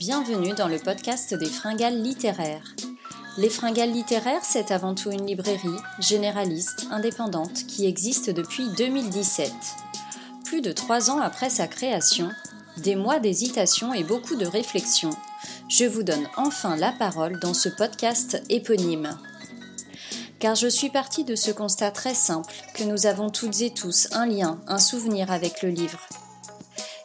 Bienvenue dans le podcast des fringales littéraires. Les fringales littéraires, c'est avant tout une librairie généraliste, indépendante, qui existe depuis 2017. Plus de trois ans après sa création, des mois d'hésitation et beaucoup de réflexion, je vous donne enfin la parole dans ce podcast éponyme. Car je suis partie de ce constat très simple que nous avons toutes et tous un lien, un souvenir avec le livre,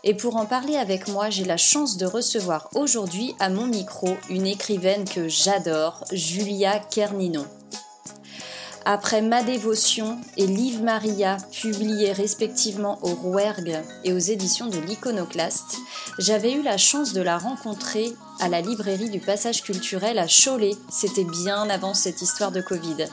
et pour en parler avec moi, j'ai la chance de recevoir aujourd'hui à mon micro une écrivaine que j'adore, Julia Kerninon. Après Ma Dévotion et Live Maria, publiés respectivement au Rouergue et aux éditions de l'Iconoclaste, j'avais eu la chance de la rencontrer à la librairie du Passage culturel à Cholet. C'était bien avant cette histoire de Covid.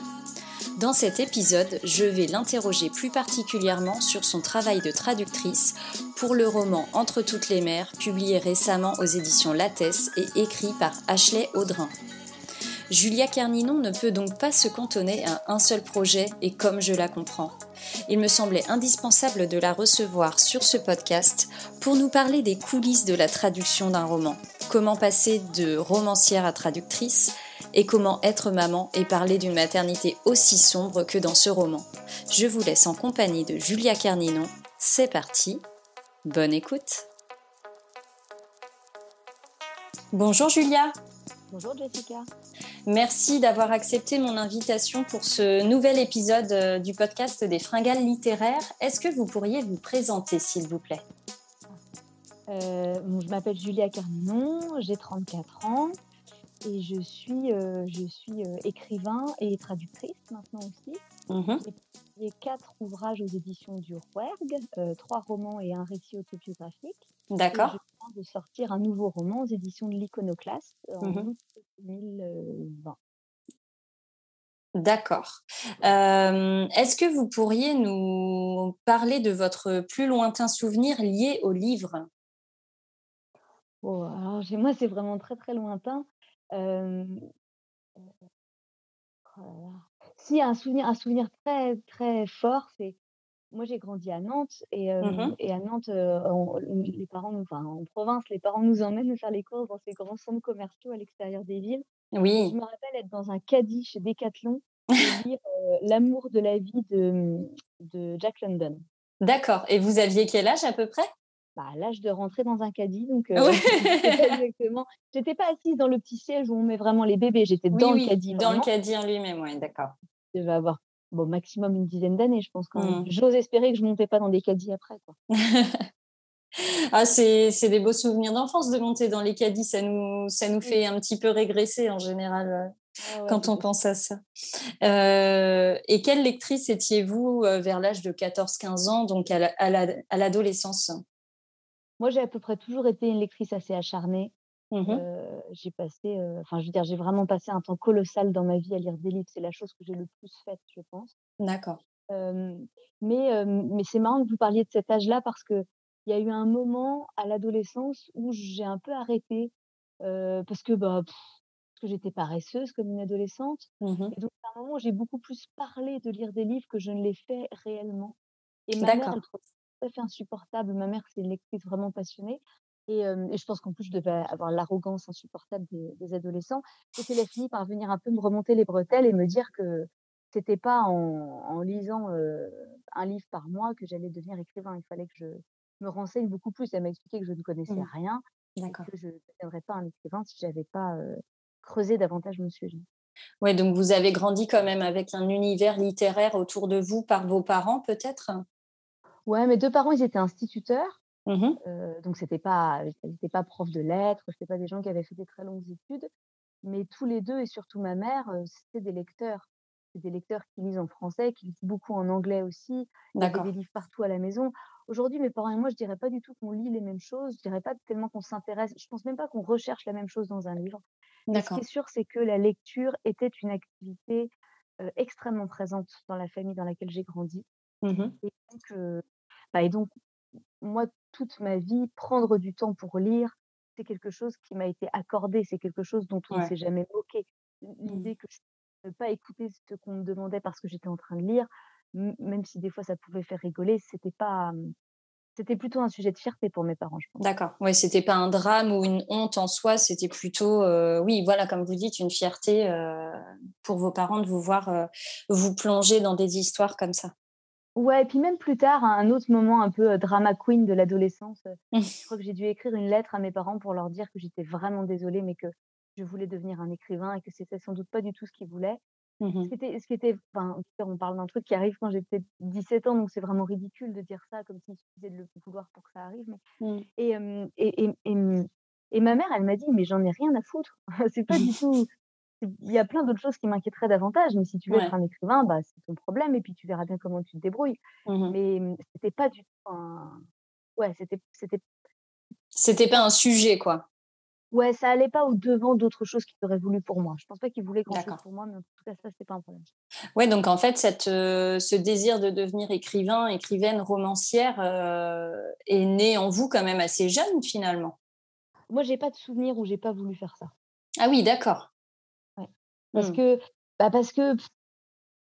Dans cet épisode, je vais l'interroger plus particulièrement sur son travail de traductrice pour le roman Entre toutes les mers, publié récemment aux éditions Lattès et écrit par Ashley Audrin. Julia Kerninon ne peut donc pas se cantonner à un seul projet et comme je la comprends. Il me semblait indispensable de la recevoir sur ce podcast pour nous parler des coulisses de la traduction d'un roman. Comment passer de romancière à traductrice et comment être maman et parler d'une maternité aussi sombre que dans ce roman. Je vous laisse en compagnie de Julia Kerninon. C'est parti, bonne écoute. Bonjour Julia. Bonjour Jessica. Merci d'avoir accepté mon invitation pour ce nouvel épisode euh, du podcast des fringales littéraires. Est-ce que vous pourriez vous présenter, s'il vous plaît? Euh, Je m'appelle Julia Carninon, j'ai 34 ans et je suis, euh, je suis écrivain et traductrice maintenant aussi. Mmh j'ai quatre ouvrages aux éditions du Rouergue, trois romans et un récit autobiographique. D'accord. Je viens de sortir un nouveau roman aux éditions de l'Iconoclaste en mmh 2020. D'accord. Est-ce que vous pourriez nous parler de votre plus lointain souvenir lié au livre? Oh, alors, Moi, c'est vraiment très très lointain. Euh... Oh si, un souvenir, un souvenir très très fort, c'est moi, j'ai grandi à Nantes et, mmh et à Nantes, les parents, enfin, en province, les parents nous emmènent faire les courses dans ces grands centres commerciaux à l'extérieur des villes. Oui. Je me rappelle être dans un caddie chez Decathlon et lire L'amour de la vie de, de Jack London. D'accord. Et vous aviez quel âge à peu près? Bah, L'âge de rentrer dans un caddie. Donc, euh, exactement. J'étais pas assise dans le petit siège où on met vraiment les bébés. J'étais dans le caddie. Dans le caddie en lui-même, oui, d'accord. Je devais avoir bon, maximum une dizaine d'années, je pense. Mmh. J'ose espérer que je ne montais pas dans des caddies après. Quoi. ah, c'est, des beaux souvenirs d'enfance de monter dans les caddies. Ça nous, ça nous fait un petit peu régresser en général euh, ah quand on pense à ça. Euh, et quelle lectrice étiez-vous euh, vers l'âge de 14-15 ans, donc à, l'adolescence? Moi, j'ai à peu près toujours été une lectrice assez acharnée. Mmh j'ai passé, enfin, je veux dire, j'ai vraiment passé un temps colossal dans ma vie à lire des livres. C'est la chose que j'ai le plus faite, je pense. D'accord. mais mais c'est marrant que vous parliez de cet âge-là parce qu'il y a eu un moment à l'adolescence où j'ai un peu arrêté parce que bah, parce que j'étais paresseuse comme une adolescente. Mmh et donc, à un moment où j'ai beaucoup plus parlé de lire des livres que je ne l'ai fait réellement. Et ma mère, elle trouvait ça tout à fait insupportable. Ma mère, c'est une lectrice vraiment passionnée. Et, je pense qu'en plus, je devais avoir l'arrogance insupportable des, adolescents. Et qu'elle a fini par venir un peu me remonter les bretelles et me dire que c'était pas en, lisant un livre par mois que j'allais devenir écrivain. Il fallait que je me renseigne beaucoup plus. Elle m'a expliqué que je ne connaissais mmh. rien et que je ne deviendrais pas un écrivain si je n'avais pas creusé davantage mon sujet. Oui, donc vous avez grandi quand même avec un univers littéraire autour de vous par vos parents, peut-être? Ouais, mes deux parents, ils étaient instituteurs. Mmh donc c'était pas, pas prof de lettres, c'était pas des gens qui avaient fait des très longues études, mais tous les deux et surtout ma mère, c'était des lecteurs. C'est des lecteurs qui lisent en français, qui lisent beaucoup en anglais aussi. Il y avait des livres partout à la maison. Aujourd'hui, mes parents et moi, je dirais pas du tout qu'on lit les mêmes choses. Je dirais pas tellement qu'on s'intéresse. Je pense même pas qu'on recherche la même chose dans un livre. Mais ce qui est sûr, c'est que la lecture était une activité extrêmement présente dans la famille dans laquelle j'ai grandi. Mmh et donc, bah, et donc, moi, toute ma vie, prendre du temps pour lire, c'est quelque chose qui m'a été accordé, c'est quelque chose dont on ne s'est jamais moqué. Mmh. L'idée que je ne pas écouter ce qu'on me demandait parce que j'étais en train de lire, même si des fois ça pouvait faire rigoler, c'était pas, c'était plutôt un sujet de fierté pour mes parents, je pense. D'accord. Oui, c'était pas un drame ou une honte en soi, c'était plutôt, oui, voilà, comme vous dites, une fierté pour vos parents de vous voir vous plonger dans des histoires comme ça. Ouais, et puis même plus tard, à un autre moment un peu drama queen de l'adolescence, je crois que j'ai dû écrire une lettre à mes parents pour leur dire que j'étais vraiment désolée, mais que je voulais devenir un écrivain et que c'était sans doute pas du tout ce qu'ils voulaient. Mmh Ce qui était, ce qui était, enfin, on parle d'un truc qui arrive quand j'ai peut-être 17 ans, donc c'est vraiment ridicule de dire ça comme s'il suffisait de le vouloir pour que ça arrive. Mais... Mmh. Et, et, et, et, et, ma mère, elle m'a dit, mais j'en ai rien à foutre. c'est pas du tout. Il y a plein d'autres choses qui m'inquiéteraient davantage, mais si tu veux être un écrivain, bah, c'est ton problème et puis tu verras bien comment tu te débrouilles. Mmh Mais c'était pas du tout un. Ouais, c'était. C'était C'était pas un sujet, quoi. Ouais, ça allait pas au-devant d'autres choses qu'il aurait voulu pour moi. Je pense pas qu'il voulait grand-chose pour moi, mais en tout cas, ça, c'était pas un problème. Ouais, donc en fait, cette, ce désir de devenir écrivain, écrivaine, romancière est né en vous quand même assez jeune, finalement. Moi, j'ai pas de souvenir où j'ai pas voulu faire ça. Ah oui, d'accord. Parce mmh. que, bah parce que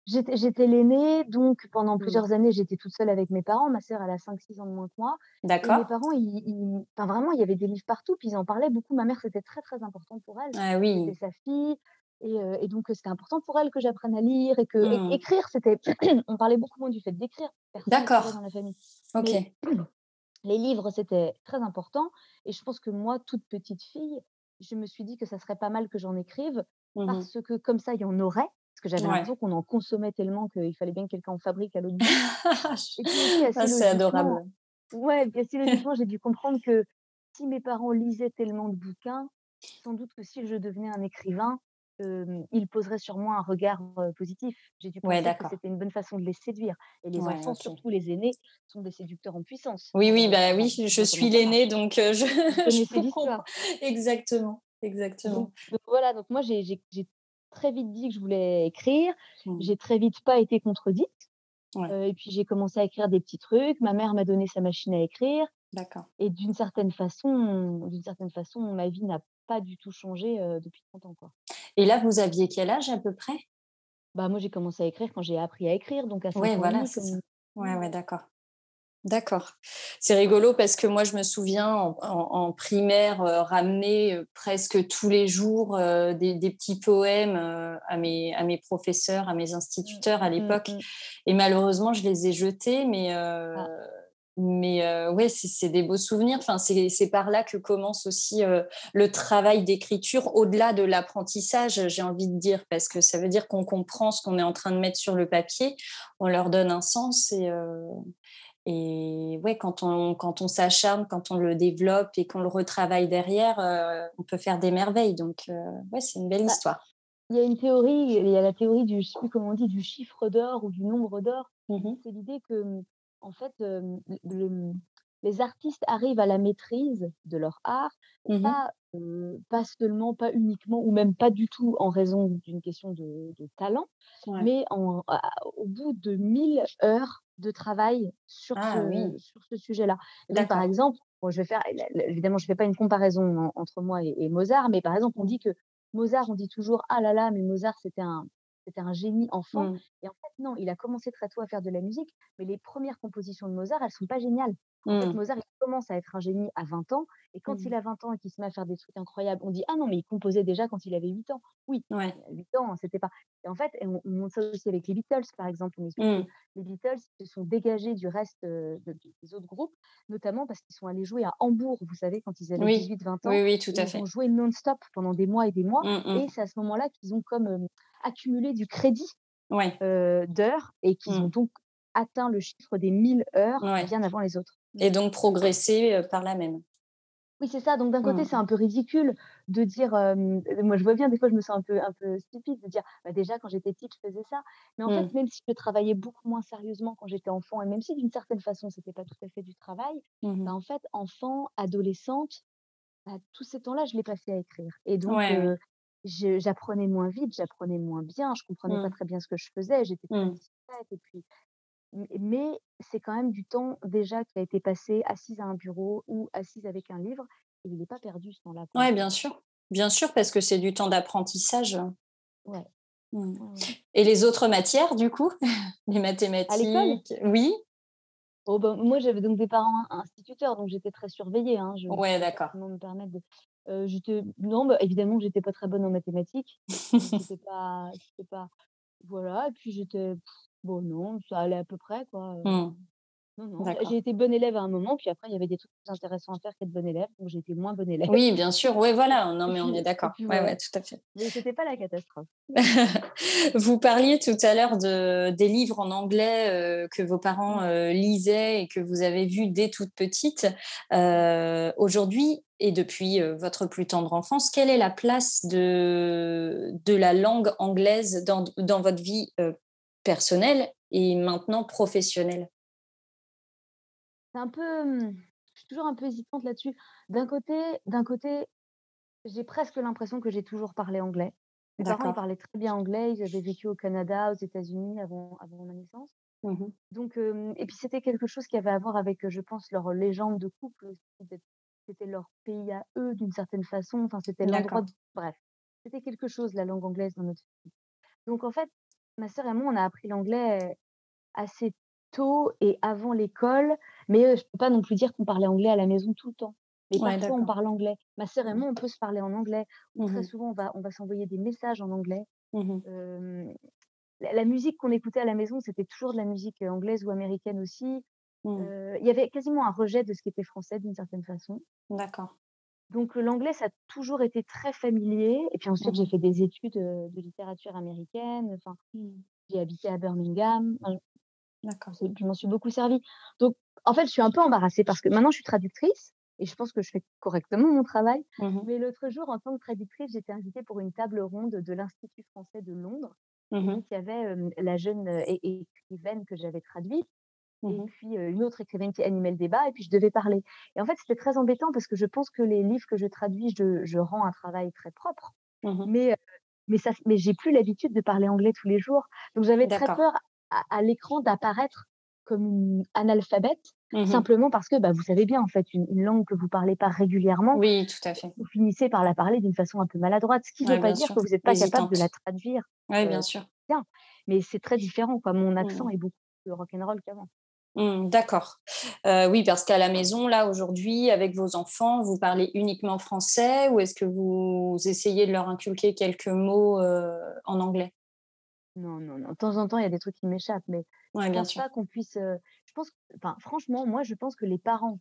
J'étais l'aînée, donc pendant mmh. plusieurs années, j'étais toute seule avec mes parents. Ma sœur, elle a 5-6 ans de moins que moi. D'accord. mes parents, ils, enfin, vraiment, il y avait des livres partout, puis ils en parlaient beaucoup. Ma mère, c'était très, très important pour elle. Ah oui. C'était sa fille. Et, et donc, c'était important pour elle que j'apprenne à lire et que mmh. écrire, c'était. On parlait beaucoup moins du fait d'écrire. D'accord. Dans la famille. Ok. les livres, c'était très important. Et je pense que moi, toute petite fille, je me suis dit que ça serait pas mal que j'en écrive mmh parce que comme ça, il y en aurait parce que j'avais l'impression qu'on en consommait tellement qu'il fallait bien que quelqu'un en fabrique à l'autre bout. ah, c'est adorable. Ouais, bien sûr, logiquement, j'ai dû comprendre que si mes parents lisaient tellement de bouquins, sans doute que si je devenais un écrivain, ils poseraient sur moi un regard positif. J'ai dû penser que c'était une bonne façon de les séduire. Et les enfants, surtout les aînés, sont des séducteurs en puissance. Oui, oui, bah oui, je suis l'aîné, donc je, je Exactement, exactement. donc, voilà, donc moi j'ai très vite dit que je voulais écrire. Mmh. J'ai très vite pas été contredite. et puis j'ai commencé à écrire des petits trucs. Ma mère m'a donné sa machine à écrire. D'accord. Et d'une certaine façon, d'une certaine façon, ma vie n'a pas du tout changé depuis 30 ans. Quoi. Et là, vous aviez quel âge à peu près? Bah moi, j'ai commencé à écrire quand j'ai appris à écrire, donc à 5 ouais, voilà, Ouais, ouais, d'accord. D'accord. C'est rigolo parce que moi, je me souviens en, primaire euh, ramener euh, presque tous les jours euh, des, petits poèmes à, mes, à mes professeurs, à mes instituteurs à mmh, l'époque. Mmh. Et malheureusement, je les ai jetés, mais, ah. mais ouais, c'est des beaux souvenirs. Enfin, c'est par là que commence aussi le travail d'écriture, au-delà de l'apprentissage, j'ai envie de dire, parce que ça veut dire qu'on comprend ce qu'on est en train de mettre sur le papier, on leur donne un sens et et ouais, quand on, quand on s'acharne, quand on le développe et qu'on le retravaille derrière, euh, on peut faire des merveilles. Donc, euh, ouais, c'est une belle bah, histoire. Il y a une théorie, il y a la théorie du, je sais plus comment on dit, du chiffre d'or ou du nombre d'or. Mmh c'est l'idée que, en fait, les artistes arrivent à la maîtrise de leur art, mmh pas, pas seulement, pas uniquement, ou même pas du tout en raison d'une question de, talent, mais en, au bout de 1000 heures de travail sur ah ce, sur ce sujet-là. par exemple, je vais faire, évidemment, je ne fais pas une comparaison entre moi et, Mozart, mais par exemple, on dit que Mozart, on dit toujours ah là là, mais Mozart, c'était un, c'était un génie enfant. Mmh. Et en non, il a commencé très tôt à faire de la musique, mais les premières compositions de Mozart, elles sont pas géniales. En fait, mmh. Mozart, il commence à être un génie à 20 ans, et quand il mmh. a 20 ans et qu'il se met à faire des trucs incroyables, on dit Ah non, mais il composait déjà quand il avait 8 ans. Oui, ouais. 8 ans, c'était pas. Et en fait, on, montre ça aussi avec les Beatles, par exemple. On explique les Beatles se sont dégagés du reste des autres groupes, notamment parce qu'ils sont allés jouer à Hambourg, vous savez, quand ils avaient 18-20 ans. Oui, oui, tout à fait. Ils ont joué non-stop pendant des mois et des mois, et c'est à ce moment-là qu'ils ont comme accumulé du crédit d'heures et qu'ils ont mmh. donc atteint le chiffre des 1000 heures bien avant les autres. Et donc progresser par la même. Oui, c'est ça. Donc d'un côté, mmh. c'est un peu ridicule de dire. moi, je vois bien, des fois, je me sens un peu, un peu stupide de dire bah, déjà, quand j'étais petite, je faisais ça. Mais en fait, mmh. même si je travaillais beaucoup moins sérieusement quand j'étais enfant, et même si d'une certaine façon, c'était pas tout à fait du travail, bah, en fait, enfant, adolescente, bah, tout ces temps-là, je l'ai passé à écrire. Et donc, j'apprenais moins vite, j'apprenais moins bien, je comprenais pas mmh. très bien ce que je faisais, j'étais très mmh. et puis mais c'est quand même du temps déjà qui a été passé assise à un bureau ou assise avec un livre et il n'est pas perdu ce temps-là. Oui, bien sûr. Bien sûr, parce que c'est du temps d'apprentissage. Ouais. Mmh. Et les autres matières, du coup? Les mathématiques À Oui. Oh bah, moi, j'avais donc des parents instituteurs, donc j'étais très surveillée, hein. Je Ouais, d'accord. me permettre de j'étais non, bah, évidemment, j'étais pas très bonne en mathématiques, c'était pas pas voilà et puis j'étais bon non, ça allait à peu près quoi, Mmh. Non, non, j'ai été bonne élève à un moment, puis après il y avait des trucs plus intéressants à faire qu'être bonne élève, donc j'ai été moins bonne élève Oui, bien sûr, ouais, voilà, non, mais on est d'accord. puis Ouais, ouais, tout à fait. Mais c'était pas la catastrophe. Vous parliez tout à l'heure de des livres en anglais, heu, que vos parents, Mmh, heu, lisaient et que vous avez vus dès toute petite. mmh. Heu, aujourd'hui et depuis, votre plus tendre enfance, quelle est la place de de la langue anglaise dans dans votre vie, personnelle et maintenant professionnelle? C'est un peu, je suis toujours un peu hésitante là-dessus. D'un côté d'un côté, j'ai presque l'impression que j'ai toujours parlé anglais. Mes parents, ils parlaient très bien anglais, ils avaient vécu au Canada, aux États-Unis avant avant ma naissance. Mmh mh. Donc, et puis c'était quelque chose qui avait à voir avec, je pense, leur légende de couple c'était leur pays à eux d'une certaine façon, enfin c'était l'endroit D'accord. d bref. C'était quelque chose la langue anglaise dans notre donc en fait, ma sœur et moi, on a appris l'anglais assez tôt et avant l'école, mais, heu, je peux pas non plus dire qu'on parlait anglais à la maison tout le temps. Mais Ouais, parfois on parle anglais. Ma sœur et Mmh. moi, on peut se parler en anglais ou Mmh très souvent on va on va s'envoyer des messages en anglais. Mmh la la musique qu'on écoutait à la maison, c'était toujours de la musique, anglaise ou américaine aussi. Mmh. Il y avait quasiment un rejet de ce qui était français d'une certaine façon. D'accord. Donc l'anglais, ça a toujours été très familier et puis ensuite j'ai fait des études, de littérature américaine, enfin, j'ai habité à Birmingham, D'accord. je m'en suis beaucoup servie. Donc en fait, je suis un peu embarrassée parce que maintenant je suis traductrice et je pense que je fais correctement mon travail. Mmh mh. Mais l'autre jour, en tant que traductrice, j'étais invitée pour une table ronde de l'Institut français de Londres Mmh donc il y avait, la jeune, écrivaine que j'avais traduite Mmh et puis, une autre écrivaine qui animait le débat et puis je devais parler et en fait, c'était très embêtant parce que je pense que les livres que je traduis, je je rends un travail très propre, Mmh mais, mais ça mais j'ai plus l'habitude de parler anglais tous les jours. Donc j'avais très peur à à l'écran d'apparaître comme une analphabète, Mmh mh. simplement parce que, bah, vous savez bien, en fait, une une langue que vous parlez pas régulièrement, Oui, tout à fait. vous finissez par la parler d'une façon un peu maladroite, ce qui ne veut pas bien dire sûr. que vous êtes pas capable de la traduire, Ouais, bien heu, sûr. bien, mais c'est très différent, quoi. Mon accent Mmh. est beaucoup plus rock'n'roll qu'avant. Mmh, d'accord. Heu, oui, parce qu'à la maison, là, aujourd'hui, avec vos enfants, vous parlez uniquement français ou est-ce que vous essayez de leur inculquer quelques mots, heu, en anglais? Non, non, non. De temps en temps, il y a des trucs qui m'échappent, mais je Ouais, bien pense pas qu'on puisse, je pense enfin, franchement, moi, je pense que les parents,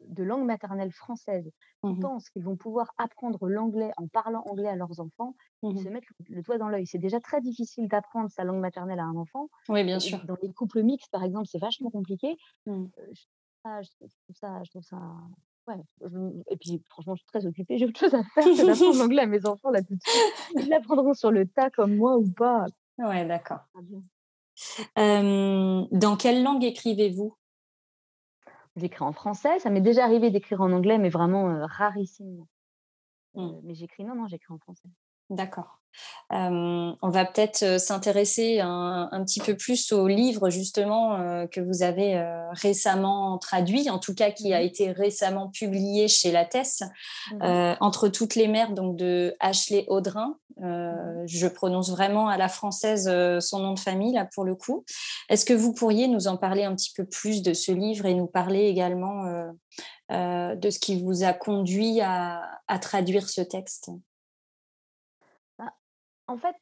de langue maternelle française qui mh. pensent qu'ils vont pouvoir apprendre l'anglais en parlant anglais à leurs enfants, ils Mmh mh. se mettent le le doigt dans l'œil. C'est déjà très difficile d'apprendre sa langue maternelle à un enfant Oui, bien sûr. dans les couples mixtes, par exemple, c'est vachement compliqué. Mmh. Je je trouve ça je trouve ça ouais, je et puis franchement, je suis très occupée, j'ai autre chose à faire que d'apprendre l'anglais à mes enfants là tout de suite. Ils l'apprendront sur le tas comme moi ou pas, Ouais, d'accord. Hem, dans quelle langue écrivez-vous? J'écris en français, ça m'est déjà arrivé d'écrire en anglais, mais vraiment, rarissime. Mmh. Heu, mais j'écris non, non, j'écris en français. D'accord. On va peut-être, s'intéresser un un petit peu plus au livre justement, que vous avez, récemment traduit, en tout cas qui Mmh a mh. été récemment publié chez Lattès, Mmh mh. heu, Entre toutes les mers donc de Ashley Audrin. Mmh je prononce vraiment à la française, son nom de famille là pour le coup. Est-ce que vous pourriez nous en parler un petit peu plus de ce livre et nous parler également, de ce qui vous a conduit à à traduire ce texte? En fait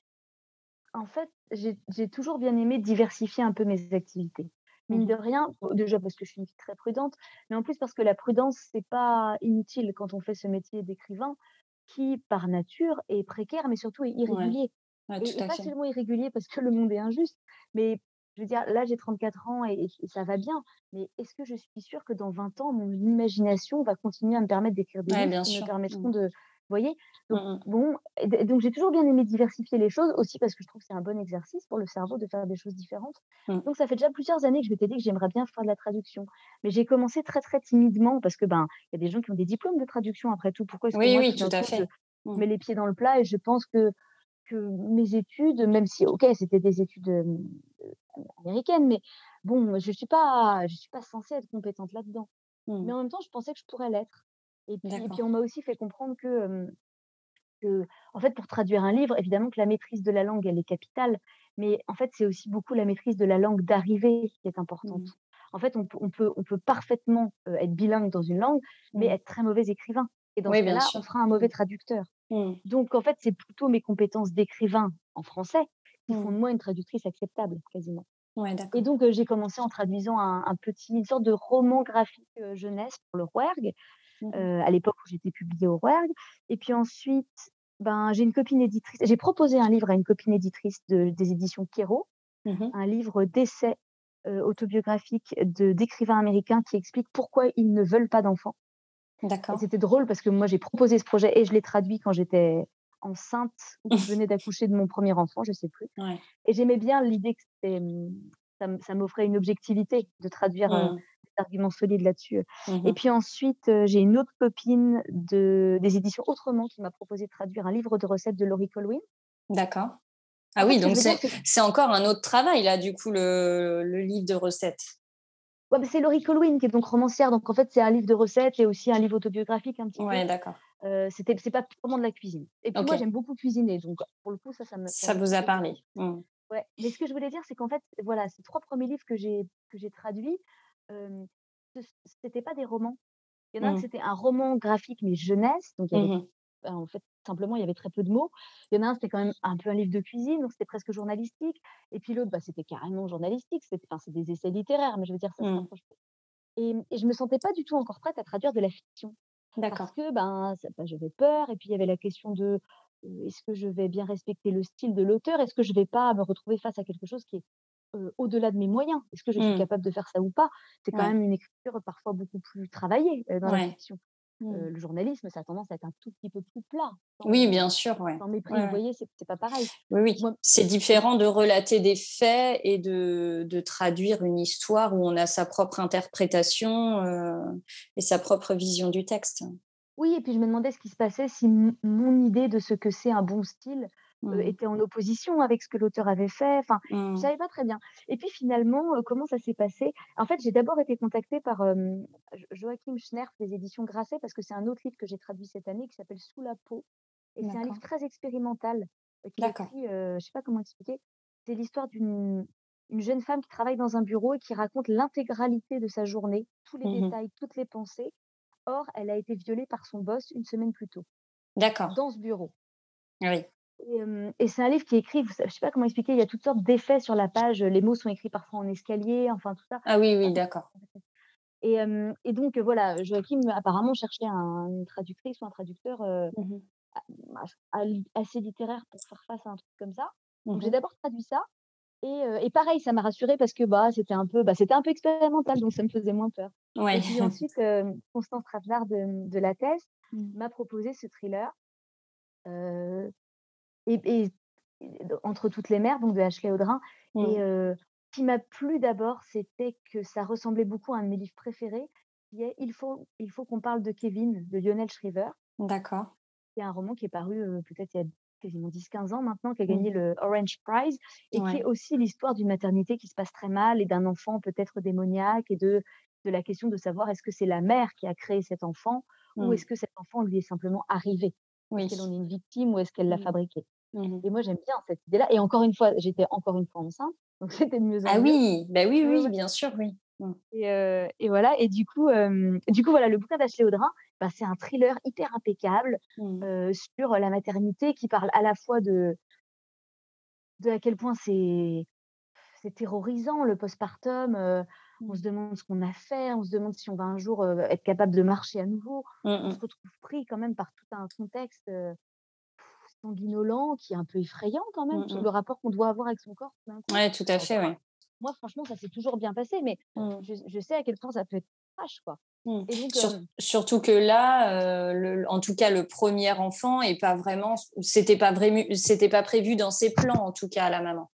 en fait, j'ai toujours bien aimé diversifier un peu mes activités. Mmh Mine de rien, bon, déjà parce que je suis une fille très prudente, mais en plus parce que la prudence, c'est pas inutile quand on fait ce métier d'écrivain qui, par nature, est précaire, mais surtout est irrégulier. Ouais, Et pas seulement irrégulier parce que le monde est injuste, mais je veux dire, là, j'ai 34 ans et et ça va bien, mais est-ce que je suis sûre que dans 20 ans, mon imagination va continuer à me permettre d'écrire des Ouais, livres qui me sûr. Mmh. permettront de voyez? Donc Mmh mh. bon, donc j'ai toujours bien aimé diversifier les choses, aussi parce que je trouve que c'est un bon exercice pour le cerveau de faire des choses différentes. Mmh. Donc ça fait déjà plusieurs années que je m'étais dit que j'aimerais bien faire de la traduction. Mais j'ai commencé très, très timidement parce que, ben, il y a des gens qui ont des diplômes de traduction après tout. Pourquoi est-ce que Oui, moi oui, tout à coup je fait. Mmh. mets les pieds dans le plat et je pense que que mes études, même si OK, c'était des études, heu, américaines, mais bon, je suis pas je suis pas censée être compétente là-dedans. Mmh. Mais en même temps, je pensais que je pourrais l'être. Et puis et puis D'accord. on m'a aussi fait comprendre que, en fait, pour traduire un livre, évidemment que la maîtrise de la langue, elle est capitale, mais en fait, c'est aussi beaucoup la maîtrise de la langue d'arrivée qui est importante. Mmh. en fait, on peut on peut on peut parfaitement, être bilingue dans une langue, mais Mmh. être très mauvais écrivain et dans ce Oui, bien cas-là, on fera un mauvais traducteur. Mmh. Donc en fait, c'est plutôt mes compétences d'écrivain en français qui font de moi une traductrice acceptable, quasiment. Ouais, Et donc, j'ai commencé en traduisant un un petit une sorte de roman graphique, jeunesse pour le Rouergue, Mmh à l'époque où j'étais publiée au Rouergue et puis ensuite, ben, j'ai une copine éditrice j'ai proposé un livre à une copine éditrice de des éditions Quéros, Mmh mh. un livre d'essais, autobiographiques de d'écrivains américains qui expliquent pourquoi ils ne veulent pas d'enfants et D'accord. c'était drôle parce que moi, j'ai proposé ce projet et je l'ai traduit quand j'étais enceinte ou que je venais d'accoucher de mon 1er enfant, je sais plus Ouais. et j'aimais bien l'idée que c'était, mmh, ça m'offrait une objectivité de traduire, heu, Mmh. des arguments solides là-dessus, heu Mmh et puis ensuite, heu, j'ai une autre copine de des éditions Autrement qui m'a proposé de traduire un livre de recettes de Laurie Colwin. D'accord. Ah oui, donc c'est que encore un autre travail là, du coup, le le livre de recettes? Ouais, mais c'est Laurie Colwin qui est donc romancière, donc en fait, c'est un livre de recettes et aussi un livre autobiographique un petit peu. Ouais, d'accord. Heu, c'était c'est pas purement de la cuisine et puis moi, j'aime beaucoup cuisiner, donc pour le coup, ça ça me ça vous a parlé? Mmh. Ouais, mais ce que je voulais dire, c'est qu'en fait, voilà, ces 3 premiers livres que j'ai que j'ai traduits, ce c'était pas des romans. Il y en a un Mmh. c'était un roman graphique, mais jeunesse, donc il y avait Mmh mh. ben, en fait, simplement, il y avait très peu de mots. Il y en a un, c'était quand même un peu un livre de cuisine, donc c'était presque journalistique et puis l'autre, bah, c'était carrément journalistique, c'était enfin, c'est des essais littéraires, mais je veux dire, ça Mmh. et mmh et je me sentais pas du tout encore prête à traduire de la fiction parce que, ben, ça bah, j'avais peur et puis il y avait la question de, est-ce que je vais bien respecter le style de l'auteur? Est-ce que je vais pas me retrouver face à quelque chose qui est, au-delà de mes moyens? Est-ce que je suis Mmh. capable de faire ça ou pas? C'est quand Ouais. même une écriture parfois beaucoup plus travaillée, dans la fiction. Mmh. Le journalisme, ça a tendance à être un tout petit peu plus plat, Oui, bien sûr, ouais. sans mépris, vous voyez? C'est c'est pas pareil. Oui, oui. Moi C'est différent de relater des faits et de de traduire une histoire où on a sa propre interprétation, et sa propre vision du texte. Oui et puis je me demandais ce qui se passait si mon idée de ce que c'est un bon style, heu, Mmh. était en opposition avec ce que l'auteur avait fait. Enfin, je Mmh. savais pas très bien et puis finalement, heu, comment ça s'est passé? En fait, j'ai d'abord été contactée par, Joachim Schnerf des éditions Grasset parce que c'est un autre livre que j'ai traduit cette année qui s'appelle Sous la peau et c'est un livre très expérimental, qu'il D'accord. écrit, je sais pas comment expliquer. C'est l'histoire d'une une jeune femme qui travaille dans un bureau et qui raconte l'intégralité de sa journée, tous les Mmh mh. détails, toutes les pensées. Or, elle a été violée par son boss 1 semaine plus tôt, D'accord. dans ce bureau. Oui. Et c'est un livre qui est écrit, je sais pas comment expliquer, il y a toutes sortes d'effets sur la page, les mots sont écrits parfois en escalier, enfin tout ça. Ah oui, oui, d'accord. et donc voilà, Joachim apparemment cherchait un une traductrice ou un traducteur, heu, Mmh assez littéraire pour faire face à un truc comme ça. Mmh Donc j'ai mh. d'abord traduit ça et heu et pareil, ça m'a rassurée parce que, bah, c'était un peu, bah, c'était un peu expérimental, donc ça me faisait moins peur Ouais. et puis ensuite, hem, Constance Trapenard de, de Lattès Mmh. m'a proposé ce thriller, heu et Entre toutes les mers, donc de Ashley Audrin et Mmh. ce qui m'a plu d'abord, c'était que ça ressemblait beaucoup à un de mes livres préférés qui est Il faut il faut qu'on parle de Kevin de Lionel Shriver. D'accord. C'est un roman qui est paru, peut-être il y a quasiment 10-15 ans maintenant, qui a Mmh gagné mh. le Orange Prize et qui est aussi l'histoire d'une maternité qui se passe très mal et d'un enfant peut-être démoniaque et de de la question de savoir est-ce que c'est la mère qui a créé cet enfant ou Mmh. est-ce que cet enfant lui est simplement arrivé? Est-ce qu'elle en est une victime ou est-ce qu'elle l'a Mmh. fabriqué? Mmh. Et moi, j'aime bien cette idée-là et encore une fois, j'étais encore une fois enceinte, donc c'était de mieux en Ah mieux. oui! Bah oui, oui, bien sûr, oui. Mmh. Et heu et voilà et du coup, hem, du coup, voilà, le bouquin d'Ashley Audrin, bah, c'est un thriller hyper impeccable, Mmh. sur la maternité qui parle à la fois de de à quel point c'est c'est terrorisant le postpartum, on se Mmh. demande ce qu'on a fait, on se demande si on va un jour, être capable de marcher à nouveau. Mmh On se mh. retrouve pris quand même par tout un contexte, sanguinolent qui est un peu effrayant quand même, Mmh sur le rapport qu'on doit avoir avec son corps. Ouais, tout à fait, moi ouais. moi franchement, ça s'est toujours bien passé, mais Mmh. je je sais à quel point ça peut être trash, quoi Mmh. et donc Sur hem surtout que là, le en tout cas, le 1er enfant est pas vraiment c'était pas c'était pas prévu dans ses plans, en tout cas, la maman?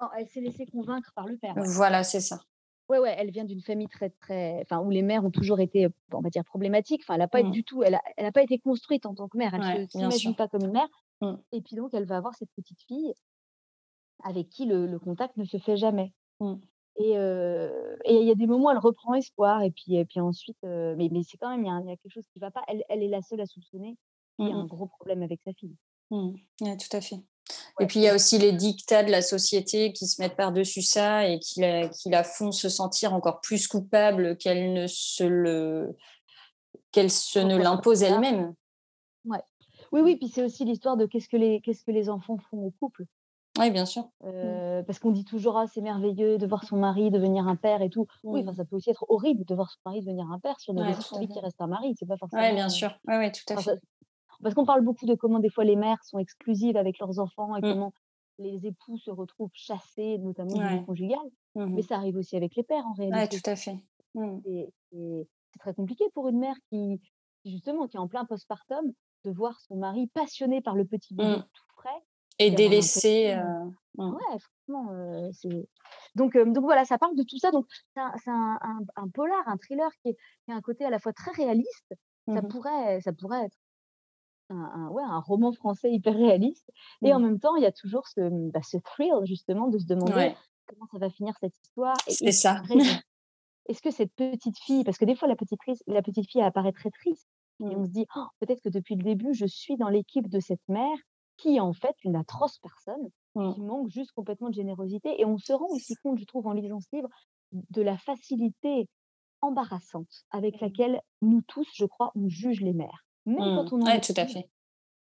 Oh, elle s'est laissée convaincre par le père, ouais. Voilà, c'est ça. Ouais, ouais, elle vient d'une famille très, très enfin, où les mères ont toujours été, on va dire problématiques. Enfin, elle a pas Mmh. du tout elle a elle a pas été construite en tant que mère. Elle Ouais, bien s'imagine pas comme une mère Mmh. et puis donc elle va avoir cette petite fille avec qui le le contact ne se fait jamais Mmh. Et il y a des moments, elle reprend espoir et puis et puis ensuite, mais mais c'est quand même il y a un il y a quelque chose qui va pas. Elle elle est la seule à soupçonner qu'il y Mmh a un mh. gros problème avec sa fille. Mmh tout à fait. Et puis il y a aussi les dictats de la société qui se mettent par-dessus ça et qui la, qui la font se sentir encore plus coupable qu'elle ne se le qu'elle se ne l'impose elle-même. Ouais. Oui, oui, puis c'est aussi l'histoire de qu'est-ce que les qu'est-ce que les enfants font au couple. Oui, bien sûr. Mmh. Parce qu'on dit toujours ah c'est merveilleux de voir son mari devenir un père et tout. Oui, enfin ça peut aussi être horrible de voir son mari devenir un père si on a ouais, envie qu'il reste un mari. C'est pas forcément. Oui, bien sûr. Oui, ouais, tout à fait. Parce qu'on parle beaucoup de comment des fois les mères sont exclusives avec leurs enfants et mmh. comment les époux se retrouvent chassés, notamment du vie conjugale. Mais mmh ça arrive aussi avec les pères en réalité. Oui, tout à fait. C'est très compliqué pour une mère qui, justement, qui est en plein postpartum, de voir son mari passionné par le petit bébé et délaissé. Euh, ouais, franchement, c'est. Donc, donc voilà, ça parle de tout ça. Donc c'est un, un, un, polar, un thriller qui, est, qui a un côté à la fois très réaliste. Ça mmh pourrait, ça pourrait être un, ouais, un roman français hyper réaliste. Et en mmh. même temps, il y a toujours ce, bah, ce thrill, justement, de se demander comment ça va finir cette histoire. C'est ça. Est-ce que cette petite fille, parce que des fois, la petite, la petite fille apparaît très triste, et on mmh. se dit, «Oh, peut-être que depuis le début, je suis dans l'équipe de cette mère qui est en fait une atroce personne, qui mmh. manque juste complètement de générosité. Et on se rend aussi compte, je trouve, en lisant ce livre, de la facilité embarrassante avec laquelle nous tous, je crois, on juge les mères. Même quand mmh. on en tout à fait.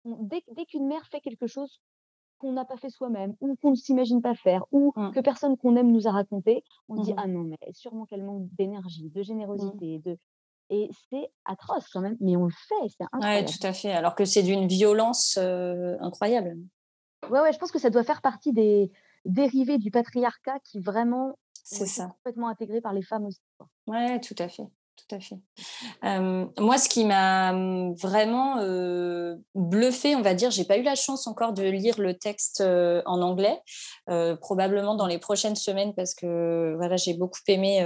dès, dès qu'une mère fait quelque chose qu'on n'a pas fait soi-même, ou qu'on ne s'imagine pas faire, ou mmh. que personne qu'on aime nous a raconté, on dit mmh ah non mais sûrement qu'elle manque d'énergie, de générosité, de et c'est atroce quand même, mais on le fait, c'est incroyable. Oui, tout à fait. Alors que c'est d'une violence incroyable. Ouais, ouais, je pense que ça doit faire partie des dérivés du patriarcat qui vraiment c'est ça. complètement intégrés par les femmes aussi. Oui, tout à fait tout à fait. moi, ce qui m'a vraiment bluffé, on va dire, j'ai pas eu la chance encore de lire le texte en anglais, probablement dans les prochaines semaines parce que j'ai beaucoup aimé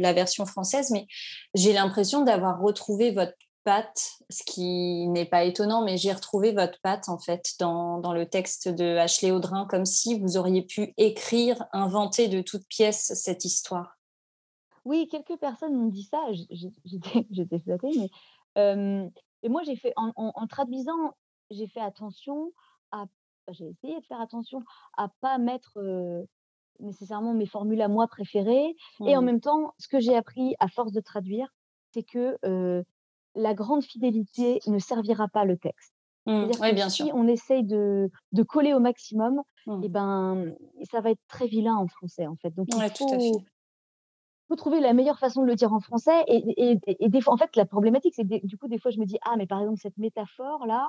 la version française, mais j'ai l'impression d'avoir retrouvé votre patte, ce qui n'est pas étonnant, mais j'ai retrouvé votre patte en fait dans, le texte de Ashley Audrin, comme si vous auriez pu écrire, inventer de toutes pièces cette histoire. Oui, quelques personnes m'ont dit ça, j'étais flattée, mais et moi j'ai fait en, traduisant, j'ai fait attention à, bah, j'ai essayé de faire attention à pas mettre nécessairement mes formules à moi préférées, et en mmh. même temps, ce que j'ai appris à force de traduire, c'est que la grande fidélité ne servira pas le texte. Mmh, oui, bien si on essaye de, de coller au maximum, et mmh. ben, ça va être très vilain en français, en fait. Donc, il faut, faut trouver la meilleure façon de le dire en français. Et, des fois, en fait, la problématique, c'est du coup, des fois, je me dis, ah, mais par exemple, cette métaphore-là,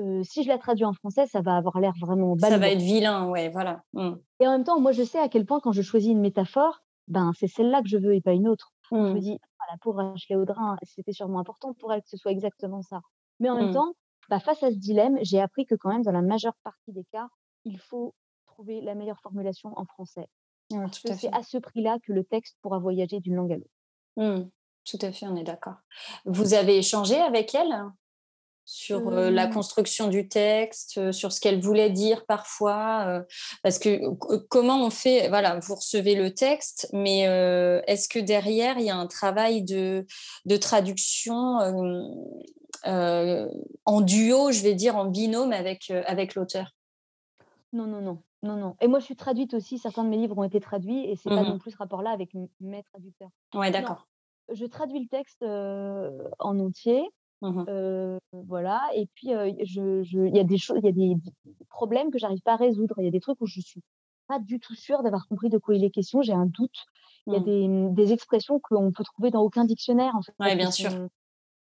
euh, si je la traduis en français, ça va avoir l'air vraiment Ça va être vilain, ouais, voilà. Mmh. Et en même temps, moi, je sais à quel point, quand je choisis une métaphore, ben, c'est celle-là que je veux et pas une autre. Je me mmh. dis, ah, pour Ashley Audrin, c'était sûrement important pour elle que ce soit exactement ça. Mais en même mmh. temps, bah, face à ce dilemme, j'ai appris que quand même, dans la majeure partie des cas, il faut trouver la meilleure formulation en français c'est à ce prix-là que le texte pourra voyager d'une langue à l'autre. Mmh, tout à fait, on est d'accord. Vous avez échangé avec elle sur la construction du texte, sur ce qu'elle voulait dire parfois, parce que comment on fait, voilà, vous recevez le texte, mais est-ce que derrière il y a un travail de, de traduction en duo, je vais dire en binôme avec, avec l'auteur? Non, non, non. Non, non. Et moi, je suis traduite aussi. Certains de mes livres ont été traduits et c'est pas mmh non plus ce rapport-là avec mes traducteurs. Ouais, d'accord. Je traduis le texte en entier. Mmh voilà. Et puis, je, il y a des choses, il y a des problèmes que j'arrive pas à résoudre. Il y a des trucs où je suis pas du tout sûre d'avoir compris de quoi il est question. J'ai un doute. Il y a mmh. des, des expressions qu'on peut trouver dans aucun dictionnaire. En fait, ouais, bien sûr.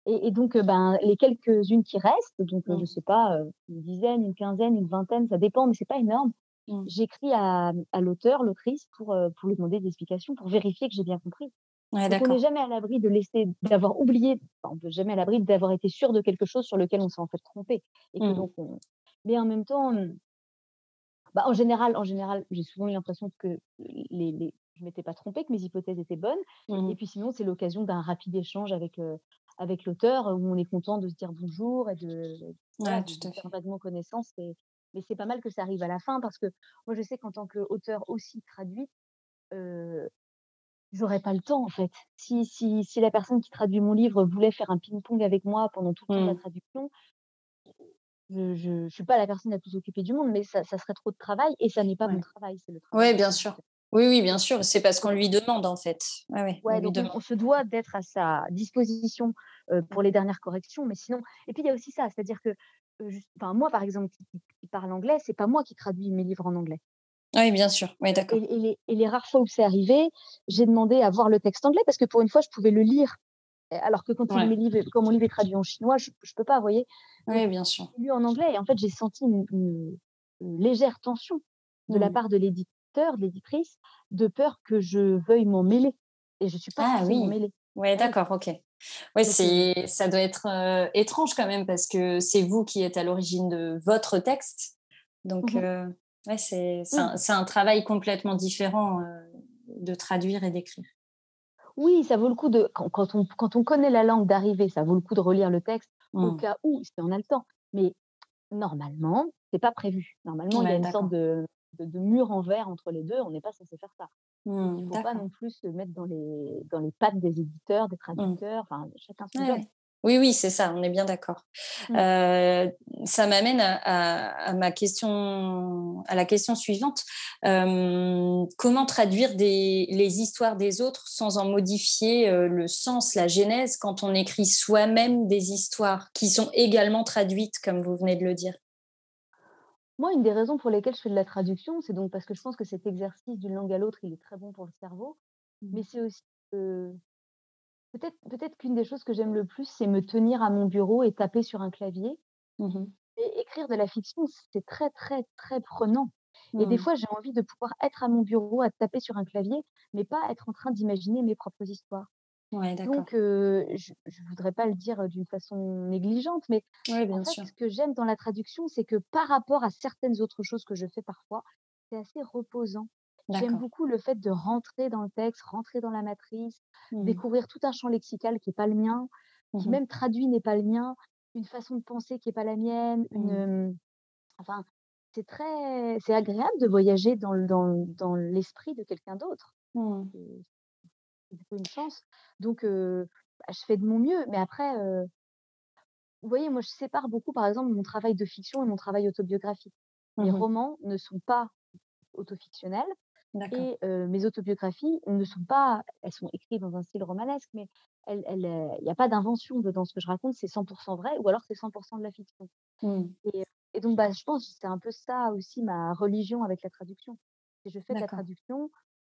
Et, donc, ben, les quelques-unes qui restent, donc je sais pas, une dizaine, une quinzaine, une vingtaine, ça dépend, mais c'est pas énorme. Mmh. J'écris à, à l'auteur, l'autrice, pour, pour lui demander des explications, pour vérifier que j'ai bien compris. Ouais, on n'est jamais à l'abri de laisser, d'avoir oublié, on peut jamais à l'abri d'avoir été sûr de quelque chose sur lequel on s'est en fait trompé. Et que mmh. donc Mais en même temps, mmh, bah, en général, en général, j'ai souvent eu l'impression que les, les... je m'étais pas trompée, que mes hypothèses étaient bonnes. Et puis sinon, c'est l'occasion d'un rapide échange avec, avec l'auteur où on est content de se dire bonjour et de, ouais, de, faire vaguement connaissance. Et, mais c'est pas mal que ça arrive à la fin parce que moi, je sais qu'en tant qu'auteur aussi traduite, euh, j'aurais pas le temps en fait. Si, si, si la personne qui traduit mon livre voulait faire un ping-pong avec moi pendant tout le temps de la mmh. traduction, je ne suis pas la personne la plus occupée du monde, mais ça, ça serait trop de travail et ça n'est pas mon Ouais. travail, c'est le travail de bien sûr. Oui, oui, bien sûr, c'est parce qu'on lui demande, en fait. Ouais, ouais, on donc se doit d'être à sa disposition euh, pour les dernières corrections, mais sinon, et puis il y a aussi ça, c'est-à-dire que, juste- enfin, moi par exemple, qui, parle anglais, c'est pas moi qui traduis mes livres en anglais. Oui, bien sûr. Oui, Et, d'accord. et les, et les rares fois où c'est arrivé, j'ai demandé à voir le texte anglais parce que pour une fois, je pouvais le lire, alors que quand, Ouais. mes livres, quand mon livre est traduit en chinois, je, je peux pas, vous voyez. Oui, bien sûr. j'ai lu en anglais et en fait, j'ai senti une, une- une légère tension de la Mm. part de l'éditeur, de l'éditrice, de peur que je veuille m'en mêler. Et je suis pas Ah censée m'en oui. mêler. Oui. d'accord, ok. Euh, c'est, ça doit être euh, étrange quand même parce que c'est vous qui êtes à l'origine de votre texte. Donc, mhm. euh, ouais, c'est, c'est oui, un, c'est un travail complètement différent euh, de traduire et d'écrire. oui, ça vaut le coup de quand, quand on quand on connaît la langue d'arrivée, ça vaut le coup de relire le texte au Mm. cas où, si on a le temps. Mais normalement, c'est pas prévu. Normalement, il y a une sorte de, de mur en verre entre les deux. On n'est pas censé faire ça. Donc, il Mm, faut pas non plus se mettre dans les dans les pattes des éditeurs, des Mm. traducteurs. Enfin, chacun son Ouais. Oui, oui, c'est ça, on est bien d'accord. Mm. Euh, ça m'amène à, à- à ma question, à la question suivante. Euh, comment traduire des, les histoires des autres sans en modifier euh, le sens, la genèse, quand on écrit soi-même des histoires qui sont également traduites, comme vous venez de le dire? Moi, une des raisons pour lesquelles je fais de la traduction, c'est donc parce que je pense que cet exercice d'une langue à l'autre, il est très bon pour le cerveau. Mais Mm. c'est aussi euh, peut-être peut-être qu'une des choses que j'aime le plus, c'est me tenir à mon bureau et taper sur un clavier. Et écrire de la fiction, c'est très, très, très prenant. Et des Mm. fois, j'ai envie de pouvoir être à mon bureau, à taper sur un clavier, mais pas être en train d'imaginer mes propres histoires. Ouais. Donc, euh, je ne voudrais pas le dire d'une façon négligente, mais en fait, sûr. ce que j'aime dans la traduction, c'est que par rapport à certaines autres choses que je fais parfois, c'est assez reposant. J'aime beaucoup le fait de rentrer dans le texte, rentrer dans la matrice, Mm. découvrir tout un champ lexical qui n'est pas le mien, qui Mhm. même traduit n'est pas le mien, une façon de penser qui n'est pas la mienne, une, Mm. euh, enfin, c'est très, c'est agréable de voyager dans, dans, le- dans l'esprit de quelqu'un d'autre. Plutôt une chance. Donc, euh, bah, je fais de mon mieux. Mais après, euh, vous voyez, moi, je sépare beaucoup, par exemple, mon travail de fiction et mon travail autobiographique. Mes Mhm. romans ne sont pas autofictionnels et euh, mes autobiographies ne sont pas, elles sont écrites dans un style romanesque, mais il n'y a pas d'invention dedans. Ce que je raconte, c'est 100% vrai ou alors c'est 100% de la fiction. Mm. Et, et donc, bah, je pense que c'est un peu ça aussi ma religion avec la traduction. Je fais de la traduction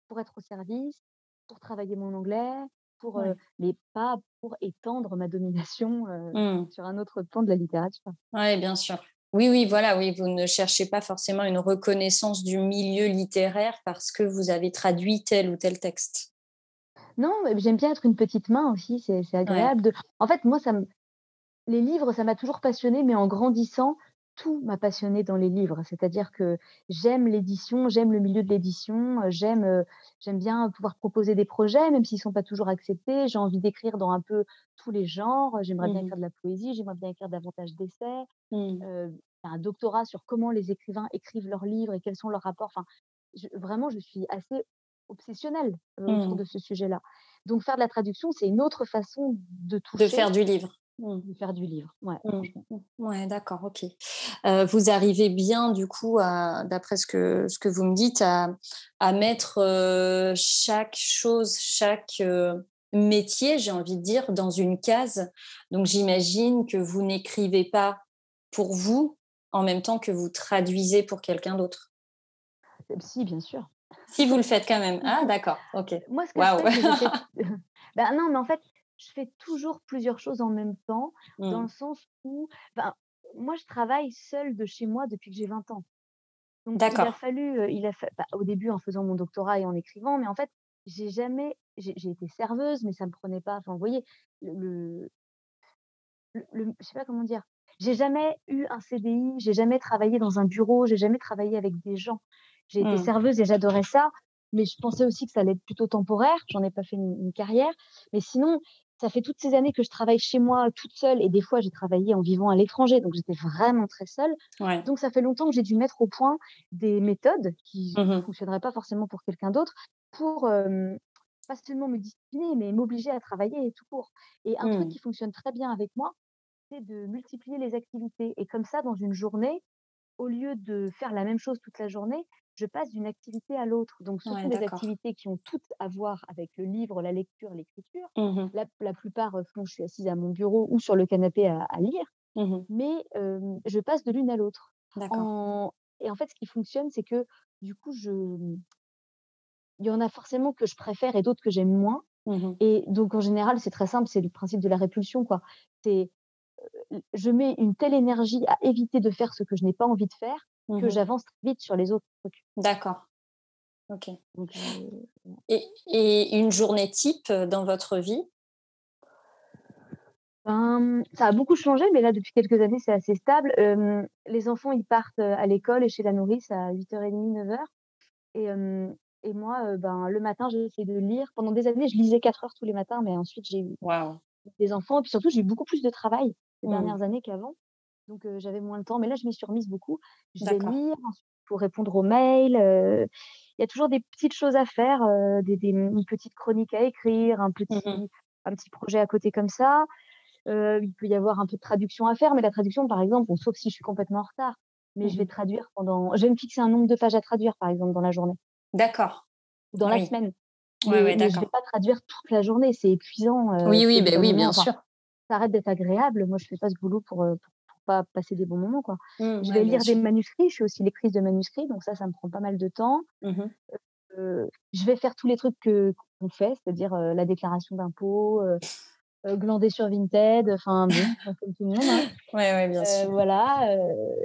pour être au service, pour travailler mon anglais, pour, euh, mais pas pour étendre ma domination euh, Mm. sur un autre pan de la littérature. Oui, bien sûr. Oui, oui, voilà, oui, vous ne cherchez pas forcément une reconnaissance du milieu littéraire parce que vous avez traduit tel ou tel texte. Non, j'aime bien être une petite main aussi, c'est Ouais. agréable. De... En fait, moi, ça me... les livres, ça m'a toujours passionnée, mais en grandissant, tout m'a passionnée dans les livres. C'est-à-dire que j'aime l'édition, j'aime le milieu de l'édition, euh, j'aime euh, j'aime bien pouvoir proposer des projets, même s'ils ne sont pas toujours acceptés. J'ai envie d'écrire dans un peu tous les genres. J'aimerais bien Mhm. écrire de la poésie, j'aimerais bien écrire davantage d'essais. Mm. euh, un doctorat sur comment les écrivains écrivent leurs livres et quels sont leurs rapports. Enfin, je- vraiment, je suis assez obsessionnelle euh, autour Mm. de ce sujet-là. Donc, faire de la traduction, c'est une autre façon de De toucher, faire du livre. Mm. de faire du livre. Ouais, Mm. franchement. Ouais, d'accord, ok. Euh, vous arrivez bien, du coup, d'après ce que, ce que vous me dites, à, à mettre euh, chaque chose, chaque euh, métier, j'ai envie de dire, dans une case. Donc, j'imagine que vous n'écrivez pas pour vous en même temps que vous traduisez pour quelqu'un d'autre. Si, bien sûr. Si vous le faites quand même. Ah, d'accord, ok. Moi, ce que Waouh. je fais, c'est que je fais... ben non, mais en fait, je fais toujours plusieurs choses en même temps, dans le sens où, ben, moi, je travaille seule de chez moi depuis que j'ai 20 ans. Donc, il a fallu, il a fa- bah, au début en faisant mon doctorat et en écrivant, mais en fait, j'ai jamais, j'ai été serveuse, mais ça me prenait pas. Enfin, vous voyez, le, le, je sais pas comment dire. J'ai jamais eu un CDI, j'ai jamais travaillé dans un bureau, j'ai jamais travaillé avec des gens. J'ai été Mm. serveuse et j'adorais ça, mais je pensais aussi que ça allait être plutôt temporaire. J'en ai pas fait une, une carrière, mais sinon, ça fait toutes ces années que je travaille chez moi toute seule et des fois j'ai travaillé en vivant à l'étranger, donc j'étais vraiment très seule. Ouais. Donc, ça fait longtemps que j'ai dû mettre au point des méthodes qui ne Mhm. fonctionneraient pas forcément pour quelqu'un d'autre pour euh, pas seulement me discipliner, mais m'obliger à travailler et tout court. Et un truc Mm. qui fonctionne très bien avec moi, c'est de multiplier les activités et comme ça, dans une journée, au lieu de faire la même chose toute la journée, je passe d'une activité à l'autre. Donc, ce Ouais, sont des activités qui ont toutes à voir avec le livre, la lecture, l'écriture. Mmh La, la plupart euh, font, je suis assise à mon bureau ou sur le canapé à, à lire, Mmh mais euh, je passe de l'une à l'autre. En... Et en fait, ce qui fonctionne, c'est que du coup, je... il y en a forcément que je préfère et d'autres que j'aime moins. Mmh Et donc, en général, c'est très simple, c'est le principe de la répulsion, quoi. C'est je mets une telle énergie à éviter de faire ce que je n'ai pas envie de faire que Mmh j'avance très vite sur les autres trucs. D'accord. OK. Donc, Et et une journée type, heu, dans votre vie? ben, ça a beaucoup changé, mais là, depuis quelques années, c'est assez stable. Les enfants, ils partent, heu, à l'école et chez la nourrice à 08:30-09:00 et hem et moi, heu, ben, le matin, j'essaie de lire. Pendant des années, je lisais 4 heures tous les matins, mais ensuite j'ai eu des enfants et puis surtout, j'ai eu beaucoup plus de travail ces Mmh. dernières années qu'avant. Donc, j'avais moins de temps, mais là, je m'y suis remise beaucoup. Je vais lire, faut répondre aux mails, il y a toujours des petites choses à faire, des des une petite chronique à écrire, un Mmh mh. petit un petit projet à côté comme ça. Il peut y avoir un peu de traduction à faire, mais la traduction, par exemple, bon, sauf si je suis complètement en retard, mais je vais Mmh traduire pendant je vais me fixer un nombre de pages à traduire, par exemple, dans la journée D'accord. ou dans la semaine. Ouais, Mais ouais, mais je vais d'accord. pas traduire toute la journée, c'est épuisant, Oui, oui, d'un oui, bien enfin sûr. ça arrête d'être agréable. Moi, je fais pas ce boulot pour, pour pour pas passer des bons moments, quoi. Mmh, Je vais lire des manuscrits, je suis aussi lectrice de manuscrits, donc ça, ça me prend pas mal de temps. Mmh mh. Heu, je vais faire tous les trucs que qu'on fait, c'est-à-dire, heu, la déclaration d'impôts, heu heu, glander sur Vinted, enfin bon, comme tout le monde, hein. Ouais, ouais, bien sûr. voilà,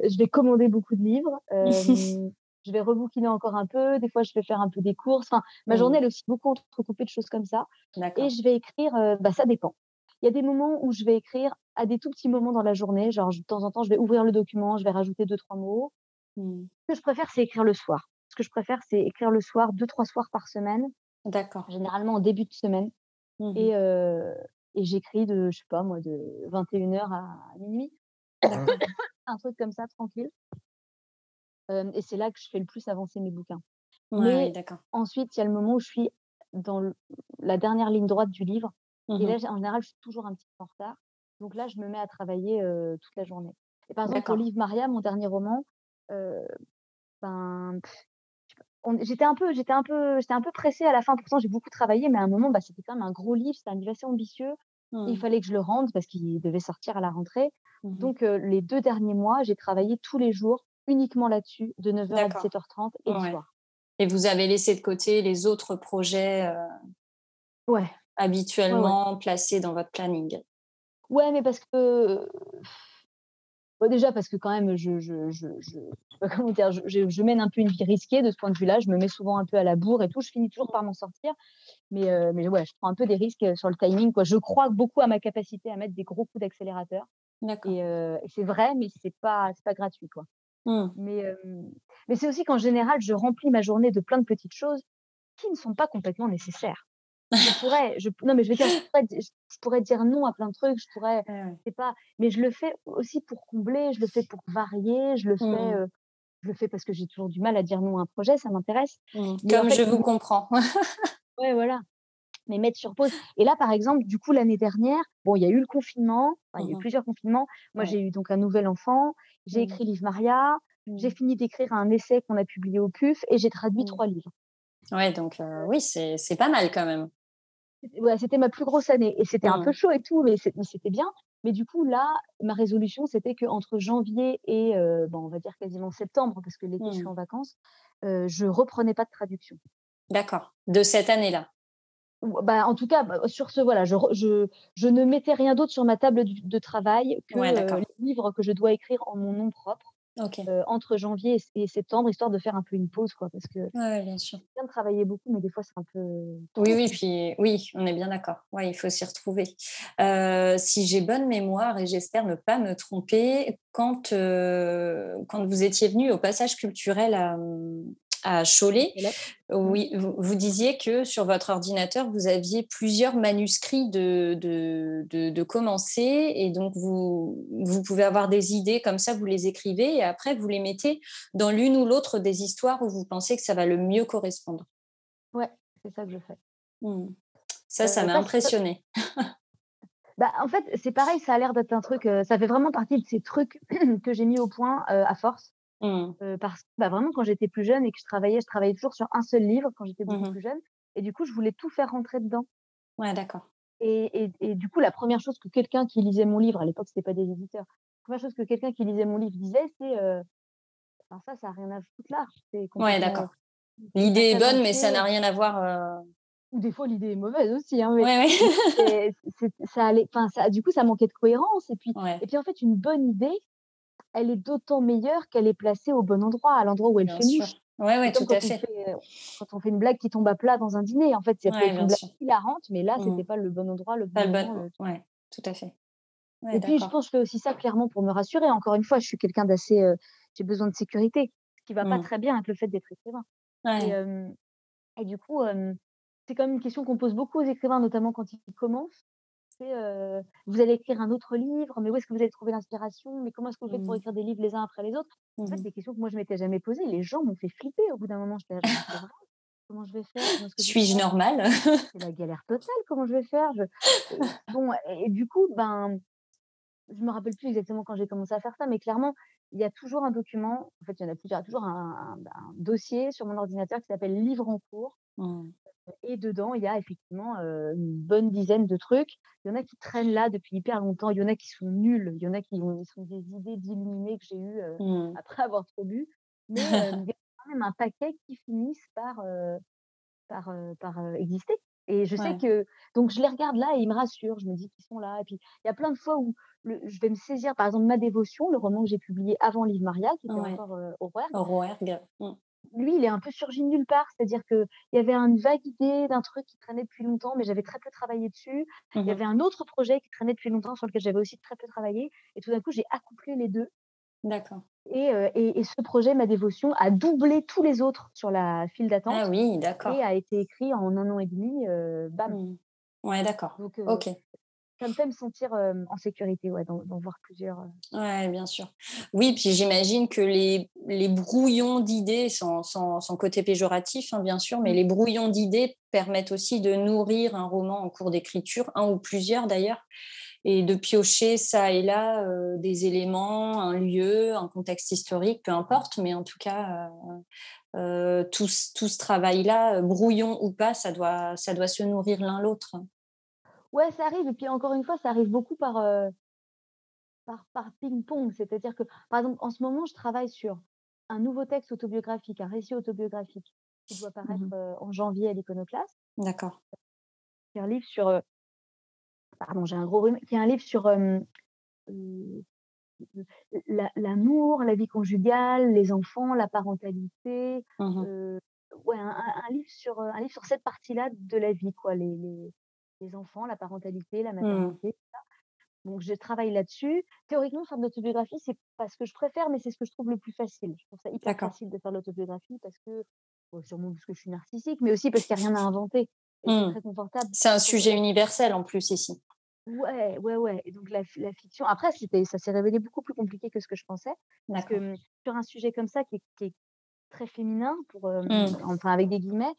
je vais commander beaucoup de livres, je vais rebouquiner encore un peu, des fois je vais faire un peu des courses, enfin, ma journée Mmh. elle est aussi beaucoup entrecoupée de choses comme ça et je vais écrire, bah, ça dépend. Il y a des moments où je vais écrire à des tout petits moments dans la journée, genre de temps en temps, je vais ouvrir le document, je vais rajouter deux trois mots. Mmh. Ce que je préfère, c'est écrire le soir. Ce que je préfère, c'est écrire le soir, deux trois soirs par semaine, D'accord. généralement en début de semaine Mmh mh. et heu et j'écris de, je sais pas moi, de 21:00 à 00:00, D'accord. un truc comme ça tranquille. Hem et c'est là que je fais le plus avancer mes bouquins. Ouais, oui, Mais d'accord. ensuite, il y a le moment où je suis dans la dernière ligne droite du livre Mmh et mh. là, en général, je suis toujours un petit peu en retard. Donc là, je me mets à travailler, toute la journée. Et par exemple. Livre Maria, mon dernier roman, ben, j'étais un peu j'étais un peu j'étais un peu pressée à la fin. Pourtant, j'ai beaucoup travaillé, mais à un moment, bah, c'était quand même un gros livre, c'était un livre assez ambitieux il Mmh. fallait que je le rende parce qu'il devait sortir à la rentrée. Mmh mh. Donc les 2 derniers mois, j'ai travaillé tous les jours uniquement là-dessus, de 9:00 à D'accord. 17:30 et le soir. et vous avez laissé de côté les autres projets, Ouais, ouais, ouais. habituellement placés dans votre planning? Ouais, mais parce que, bah, déjà parce que quand même je je je je comment dire? Je mène un peu une vie risquée de ce point de vue-là. Je me mets souvent un peu à la bourre et tout. Je finis toujours par m'en sortir. Mais mais ouais, je prends un peu des risques, sur le timing, quoi. Je crois beaucoup à ma capacité à mettre des gros coups d'accélérateur et et c'est vrai, mais c'est pas c'est pas gratuit, quoi. Mmh. Mais mais c'est aussi qu'en général, je remplis ma journée de plein de petites choses qui ne sont pas complètement nécessaires. Je pourrais je non, mais je veux dire, je pourrais di je je pourrais dire non à plein de trucs, je pourrais Ouais, ouais. c'est pas mais je le fais aussi pour combler, je le fais pour varier, je le fais, Mmh. heu, je le fais parce que j'ai toujours du mal à dire non à un projet, ça m'intéresse. Mmh. En Comme je vous comprends. ouais, voilà. Mais mettre sur pause et là, par exemple, du coup, l'année dernière, bon, il y a eu le confinement, enfin, il y a eu Mmh mh. plusieurs confinements. Moi, j'ai eu donc un nouvel enfant, j'ai écrit Livre Maria, j'ai fini d'écrire un essai qu'on a publié au PUF et j'ai traduit. 3 livres. Ouais, donc heu, oui, c'est pas mal quand même. C'était ouais, c'était ma plus grosse année et c'était un peu Mmh. chaud et tout, mais c'était bien. Mais du coup, là, ma résolution, c'était qu'entre janvier et bon, on va dire quasiment septembre, parce que l'été, je suis Mmh. en vacances, heu, je reprenais pas de traduction. D'accord. De cette année-là? Bah, en tout cas, bah, sur ce voilà, je re je je ne mettais rien d'autre sur ma table du de travail que, Ouais, les livres que je dois écrire en mon nom propre, Heu, entre janvier et septembre, histoire de faire un peu une pause, quoi. Parce que Ouais, bien sûr. c'est bien de travailler beaucoup, mais des fois, c'est un peu Oui, oui, puis oui, on est bien d'accord. Ouais, il faut s'y retrouver. Heu, si j'ai bonne mémoire et j'espère ne pas me tromper, quand, heu, quand vous étiez venue au passage culturel à, à Cholet. Mmh. oui, vous vous disiez que sur votre ordinateur, vous aviez plusieurs manuscrits de de de de commencer et donc vous vous pouvez avoir des idées comme ça, vous les écrivez et après vous les mettez dans l'une ou l'autre des histoires où vous pensez que ça va le mieux correspondre. Ouais, c'est ça que je fais. Mmh. Ça, ça Heu, m'a impressionnée. Bah, en fait, c'est pareil, ça a l'air d'être un truc, ça fait vraiment partie de ces trucs que j'ai mis au point, à force. Mmh. parce que, bah, vraiment quand j'étais plus jeune et que je travaillais, je travaillais toujours sur un seul livre quand j'étais beaucoup mmh plus jeune et du coup, je voulais tout faire rentrer dedans. Ouais, d'accord. Et et du coup, la première chose que quelqu'un qui lisait mon livre, à l'époque, c'était pas des éditeurs, la première chose que quelqu'un qui lisait mon livre disait, c'est, enfin ça, ça a rien à foutre là, Ouais, d'accord. L'idée est bonne, mais ça n'a rien à voir, Ou des fois, l'idée est mauvaise aussi, hein, Ouais, ouais. ça allait ça du coup, ça manquait de cohérence et puis et puis en fait, une bonne idée, elle est d'autant meilleure qu'elle est placée au bon endroit, à l'endroit où elle fait mouche. Oui, ouais, tout à fait. quand on fait une blague qui tombe à plat dans un dîner, en fait, c'est une blague hilarante, mais là, ce n'était mmh. pas le bon endroit, le bon moment. Oui, tout à fait. et puis, je pense que je fais aussi ça clairement pour me rassurer. Encore une fois, je suis quelqu'un d'assez. j'ai besoin de sécurité, ce qui va pas mmh. très bien avec le fait d'être écrivain. Et, et, du coup, c'est quand même une question qu'on pose beaucoup aux écrivains, notamment quand ils commencent vous allez écrire un autre livre, mais où est-ce que vous allez trouver l'inspiration Mais comment est-ce que vous faites pour mmh. écrire des livres les uns après les autres? En fait, mmh des questions que moi je m'étais jamais posées. Les gens m'ont fait flipper au bout d'un moment. J'étais comment je vais faire? Suis-je normale? C'est la galère totale. Comment je vais faire? Bon, et, du coup, ben, je me rappelle plus exactement quand j'ai commencé à faire ça, mais clairement, il y a toujours un document. En fait, il y en a plusieurs. Il y a toujours un, dossier sur mon ordinateur qui s'appelle Livre en cours. Mmh. Et dedans, il y a effectivement une bonne dizaine de trucs. Il y en a qui traînent là depuis hyper longtemps. Il y en a qui sont nuls. Il y en a qui ont, sont des idées d'illuminés que j'ai eues mmh. après avoir trop bu. Mais il y a quand même un paquet qui finissent par, par, par exister. Et je sais que. Donc, je les regarde là et ils me rassurent. Je me dis qu'ils sont là. Et puis, il y a plein de fois où je vais me saisir, par exemple, Ma Dévotion, le roman que j'ai publié avant Livre Maria, qui était encore au Rouergue lui, il est un peu surgi de nulle part. C'est-à-dire qu'il y avait une vague idée d'un truc qui traînait depuis longtemps, mais j'avais très peu travaillé dessus. Il y mmh avait un autre projet qui traînait depuis longtemps, sur lequel j'avais aussi très peu travaillé. Et tout d'un coup, j'ai accouplé les deux. D'accord. Et, et, ce projet, ma dévotion, a doublé tous les autres sur la file d'attente. Ah oui, d'accord. Et a été écrit en un an et demi. bam. Mmh. Ouais, d'accord. ok ça me fait me sentir en sécurité, ouais, d'en voir plusieurs. Oui, bien sûr. Oui, puis j'imagine que les, les brouillons d'idées, sans, sans, côté péjoratif, hein, bien sûr, mais mmh. les brouillons d'idées permettent aussi de nourrir un roman en cours d'écriture, un ou plusieurs d'ailleurs, et de piocher ça et là des éléments, un lieu, un contexte historique, peu importe, mais en tout cas, tout, tout, ce travail-là, brouillon ou pas, ça doit, ça doit se nourrir l'un l'autre. Ouais, ça arrive. Et puis encore une fois, ça arrive beaucoup par, par, par ping-pong. C'est-à-dire que, par exemple, en ce moment, je travaille sur un nouveau texte autobiographique, un récit autobiographique qui doit paraître mmh en janvier à l'Iconoclaste. D'accord. C'est un livre sur. pardon, j'ai un gros rhume. Qui est un livre sur l'amour, la, vie conjugale, les enfants, la parentalité. Mmh ouais, un, livre sur, un livre sur cette partie-là de la vie, quoi. Les, les enfants, la parentalité, la mmh. maternité, Donc, je travaille là-dessus. Théoriquement, faire de l'autobiographie, c'est pas ce que je préfère, mais c'est ce que je trouve le plus facile. Je trouve ça hyper facile de faire de l'autobiographie parce que, sûrement parce que je suis narcissique, mais aussi parce qu'il n'y a rien à inventer. C'est mmh. très confortable. C'est un sujet universel en plus ici. Ouais, ouais, ouais. Et donc, la, fiction, après, ça s'est révélé beaucoup plus compliqué que ce que je pensais. Parce que mmh, sur un sujet comme ça, qui est, très féminin, pour, enfin, avec des guillemets,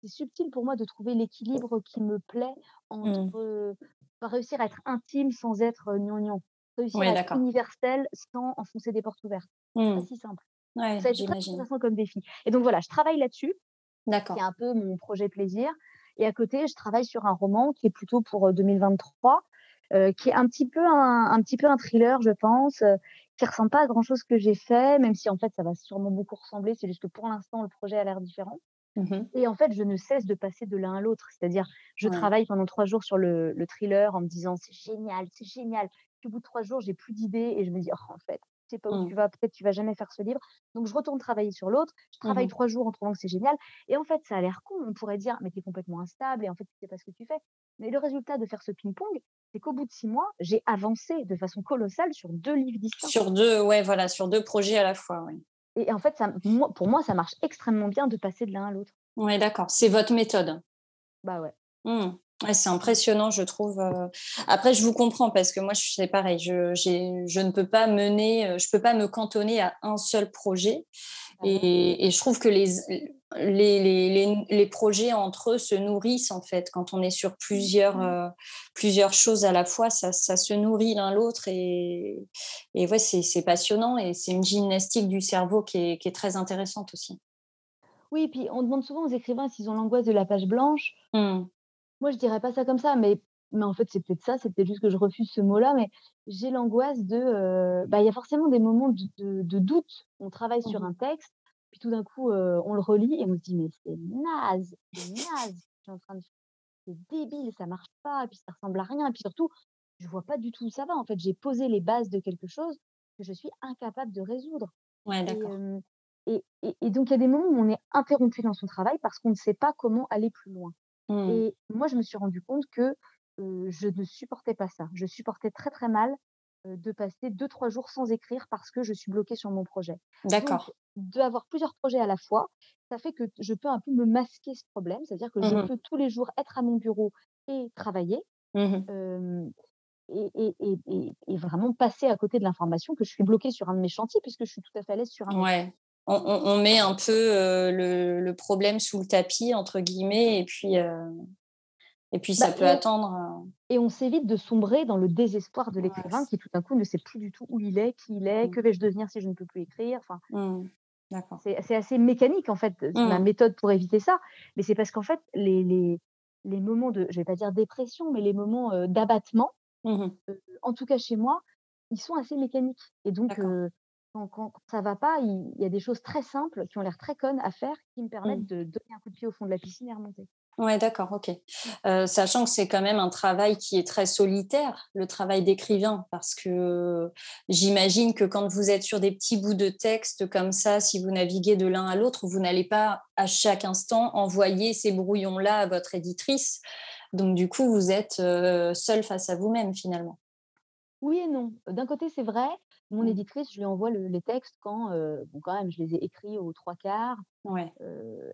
c'est subtil pour moi de trouver l'équilibre qui me plaît mmh. entre réussir à être intime sans être gnangnan, réussir à être universel sans enfoncer des portes ouvertes. C'est pas mmh. si simple. Ouais, ça très intéressant comme défi. Et donc voilà, je travaille là-dessus. D'accord. C'est un peu mon projet plaisir. Et à côté, je travaille sur un roman qui est plutôt pour 2023, qui est un petit peu un, un, petit peu un thriller, je pense, qui ressemble pas à grand chose que j'ai fait, même si en fait ça va sûrement beaucoup ressembler. C'est juste que pour l'instant, le projet a l'air différent. Mmh et en fait, je ne cesse de passer de l'un à l'autre. C'est-à-dire, je travaille pendant trois jours sur le, le thriller en me disant c'est génial, c'est génial. Puis au bout de trois jours, j'ai plus d'idées et je me dis oh, en fait, tu sais pas où mmh. tu vas, peut-être tu vas jamais faire ce livre. Donc je retourne travailler sur l'autre. Je travaille mmh trois jours en trouvant que c'est génial. Et en fait, ça a l'air con. On pourrait dire mais tu es complètement instable et en fait, tu sais pas ce que tu fais. Mais le résultat de faire ce ping-pong, c'est qu'au bout de six mois, j'ai avancé de façon colossale sur deux livres distincts. Sur deux, ouais, voilà, sur deux projets à la fois, oui. Et en fait, ça, pour moi, ça marche extrêmement bien de passer de l'un à l'autre. Oui, d'accord. C'est votre méthode. Bah ouais. Mmh. c'est impressionnant, je trouve. Euh. Après, je vous comprends parce que moi, c'est pareil. Je, je, ne peux pas mener, euh, je peux pas me cantonner à un seul projet. Bah et, et, je trouve que les, les, les, les, projets entre eux se nourrissent en fait. Quand on est sur plusieurs, mmh. plusieurs choses à la fois, ça, ça se nourrit l'un l'autre et, et ouais, c'est passionnant et c'est une gymnastique du cerveau qui est, qui est, très intéressante aussi. Oui, et puis on demande souvent aux écrivains s'ils ont l'angoisse de la page blanche. Mmh. Moi, je dirais pas ça comme ça, mais mais en fait, c'est peut-être ça, c'est peut-être juste que je refuse ce mot-là, mais j'ai l'angoisse de. bah, il y a forcément des moments de, de, doute. On travaille sur mmh un texte, puis tout d'un coup, on le relit et on se dit, mais c'est naze, c'est naze, en train de c'est débile, ça marche pas, et puis ça ressemble à rien, et puis surtout, je vois pas du tout où ça va. En fait, j'ai posé les bases de quelque chose que je suis incapable de résoudre. Ouais, d'accord. Et, et, et, donc, il y a des moments où on est interrompu dans son travail parce qu'on ne sait pas comment aller plus loin. Mmh. Et moi, je me suis rendu compte que je ne supportais pas ça. Je supportais très très mal de passer deux trois jours sans écrire parce que je suis bloquée sur mon projet. D'accord. D'avoir plusieurs projets à la fois, ça fait que je peux un peu me masquer ce problème, c'est-à-dire que je mmh peux tous les jours être à mon bureau et travailler. Mmh et, et, et, et, vraiment passer à côté de l'information que je suis bloquée sur un de mes chantiers puisque je suis tout à fait à l'aise sur un ouais. On, on, met un peu le, le, problème sous le tapis, entre guillemets, et puis, et puis ça bah, peut attendre. Euh. Et on s'évite de sombrer dans le désespoir de l'écrivain qui tout d'un coup ne sait plus du tout où il est, qui il est, mmh. que vais-je devenir si je ne peux plus écrire. Enfin, mmh. C'est assez mécanique en fait, ma mmh. méthode pour éviter ça. Mais c'est parce qu'en fait, les, les, les, moments de, je vais pas dire dépression, mais les moments euh, d'abattement, euh, en tout cas chez moi, ils sont assez mécaniques. Et donc, quand, quand, ça va pas, il, y a des choses très simples qui ont l'air très connes à faire qui me permettent de donner un coup de pied au fond de la piscine et remonter. Ouais, d'accord, ok. sachant que c'est quand même un travail qui est très solitaire, le travail d'écrivain, parce que j'imagine que quand vous êtes sur des petits bouts de texte comme ça, si vous naviguez de l'un à l'autre, vous n'allez pas à chaque instant envoyer ces brouillons-là à votre éditrice. Donc du coup, vous êtes seul face à vous-même finalement. Oui et non. D'un côté, c'est vrai. Mon mmh. éditrice, je lui envoie les textes quand, bon, quand même, je les ai écrits aux trois quarts. Ouais.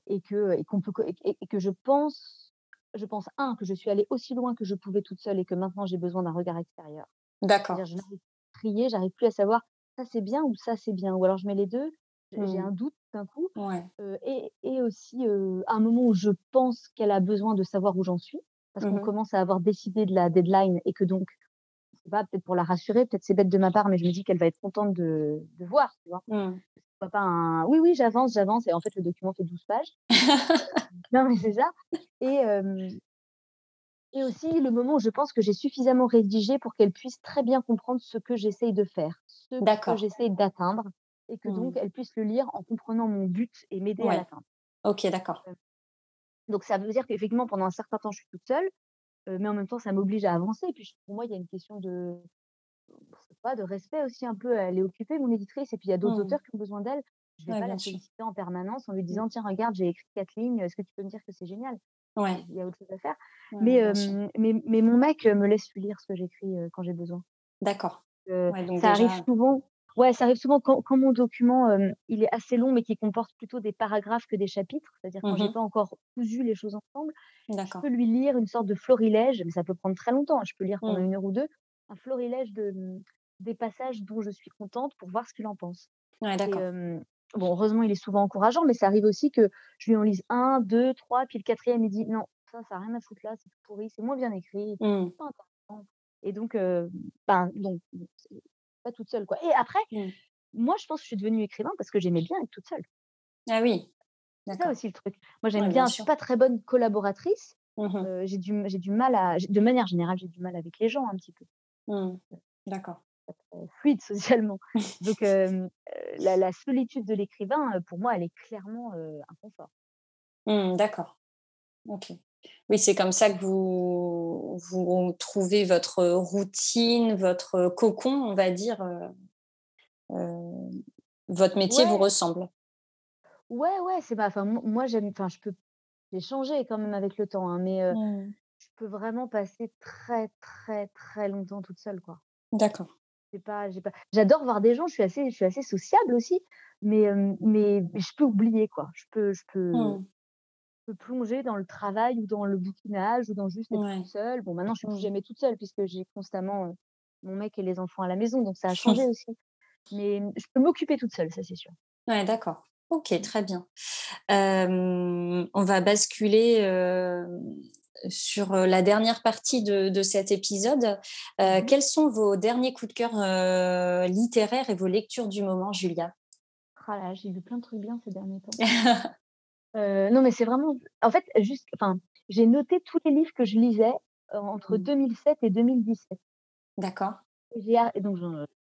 et, que, et, qu'on peut, et, que je pense, je pense, un, que je suis allée aussi loin que je pouvais toute seule et que maintenant j'ai besoin d'un regard extérieur. D'accord. Je n'arrive trier, j'arrive plus à savoir ça c'est bien ou ça c'est bien. Ou alors je mets les deux, j'ai mmh. un doute d'un coup. Ouais. et, et, aussi à un moment où je pense qu'elle a besoin de savoir où j'en suis, parce qu'on mmh commence à avoir décidé de la deadline et que donc pas, peut-être pour la rassurer, peut-être c'est bête de ma part, mais je me dis qu'elle va être contente de, de voir, tu vois. Mmh. Pas un oui, oui, j'avance, j'avance, et en fait, le document fait 12 pages. non, mais c'est ça. Et, et aussi le moment où je pense que j'ai suffisamment rédigé pour qu'elle puisse très bien comprendre ce que j'essaye de faire, ce que j'essaye d'atteindre, et que donc mmh. elle puisse le lire en comprenant mon but et m'aider à l'atteindre. Ok, d'accord. Donc ça veut dire qu'effectivement, pendant un certain temps, je suis toute seule mais en même temps, ça m'oblige à avancer. Et puis, pour moi, il y a une question de, pas, de respect aussi un peu. Elle est occupée, mon éditrice, et puis il y a d'autres mmh. auteurs qui ont besoin d'elle. Je ne vais pas la solliciter en permanence en lui mmh. disant Tiens, regarde, j'ai écrit quatre lignes, est-ce que tu peux me dire que c'est génial? Ouais. Il y a autre chose à faire. mais, mais, mais, mon mec me laisse lui lire ce que j'écris quand j'ai besoin. D'accord. ça arrive souvent. Ouais, ça arrive souvent quand, mon document il est assez long mais qui comporte plutôt des paragraphes que des chapitres, c'est-à-dire quand je j'ai mmh pas encore cousu les choses ensemble, je peux lui lire une sorte de florilège, mais ça peut prendre très longtemps, hein, je peux lire pendant mmh. une heure ou deux, un florilège de, mmh, des passages dont je suis contente pour voir ce qu'il en pense. Ouais, d'accord. bon, heureusement, il est souvent encourageant, mais ça arrive aussi que je lui en lise un, deux, trois, puis le quatrième, il dit non, ça, ça n'a rien à foutre là, c'est pourri, c'est moins bien écrit, pas intéressant. Et donc, ben, donc pas toute seule. Quoi. Et après, mmh. moi, je pense que je suis devenue écrivain parce que j'aimais bien être toute seule. Ah oui. C'est ça aussi le truc. Moi, j'aime bien, je suis pas très bonne collaboratrice. Mmh j'ai du, du mal à, de manière générale, j'ai du mal avec les gens un petit peu. Mmh. D'accord. Fluide socialement. Donc, la, la, solitude de l'écrivain, pour moi, elle est clairement un confort. D'accord. Ok. Oui, c'est comme ça que vous, vous trouvez votre routine, votre cocon, on va dire. Euh, euh, votre métier vous ressemble. Ouais, ouais, c'est pas. Enfin, moi, j'aime. Enfin, je peux. J'ai changé quand même avec le temps, hein, mais mmh. je peux vraiment passer très, très, très longtemps toute seule, quoi. D'accord. pas, pas... J'adore voir des gens. Je suis assez, je suis assez sociable aussi, mais, mais, je peux oublier, quoi. Je peux, je peux. Mmh plonger dans le travail ou dans le bouquinage ou dans juste être toute seule. Bon, maintenant, je suis plus mmh. jamais toute seule puisque j'ai constamment mon mec et les enfants à la maison, donc ça a changé aussi. Mais je peux m'occuper toute seule, ça c'est sûr. Ouais, d'accord. OK, très bien. On va basculer, sur, la dernière partie de de cet épisode. Mmh mh. quels sont vos derniers coups de cœur, littéraires et vos lectures du moment, Julia? Là, j'ai lu plein de trucs bien ces derniers temps. Non, mais c'est vraiment en fait, juste enfin, j'ai noté tous les livres que je lisais, entre Mmh. 2007 et 2017. D'accord. J'ai donc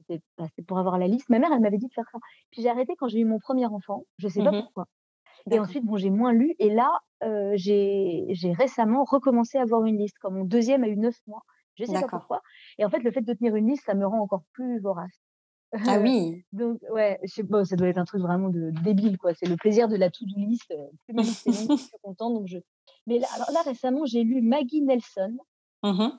c'était pour avoir la liste. Ma mère, elle m'avait dit de faire ça. Puis j'ai arrêté quand j'ai eu mon premier enfant, je sais pas Mmh pourquoi. Et ensuite, bon, j'ai moins lu et là, j'ai récemment recommencé à avoir une liste quand mon deuxième a eu 9 mois. Je sais pas pourquoi et en fait, le fait de tenir une liste, ça me rend encore plus vorace. Ah oui! donc ouais, je sais pas, ça doit être un truc vraiment de débile, quoi. C'est le plaisir de la to-do list, heu, plus ma liste est longue, plus je suis contente donc je mais là alors là, récemment, j'ai lu Maggie Nelson Mmh mh.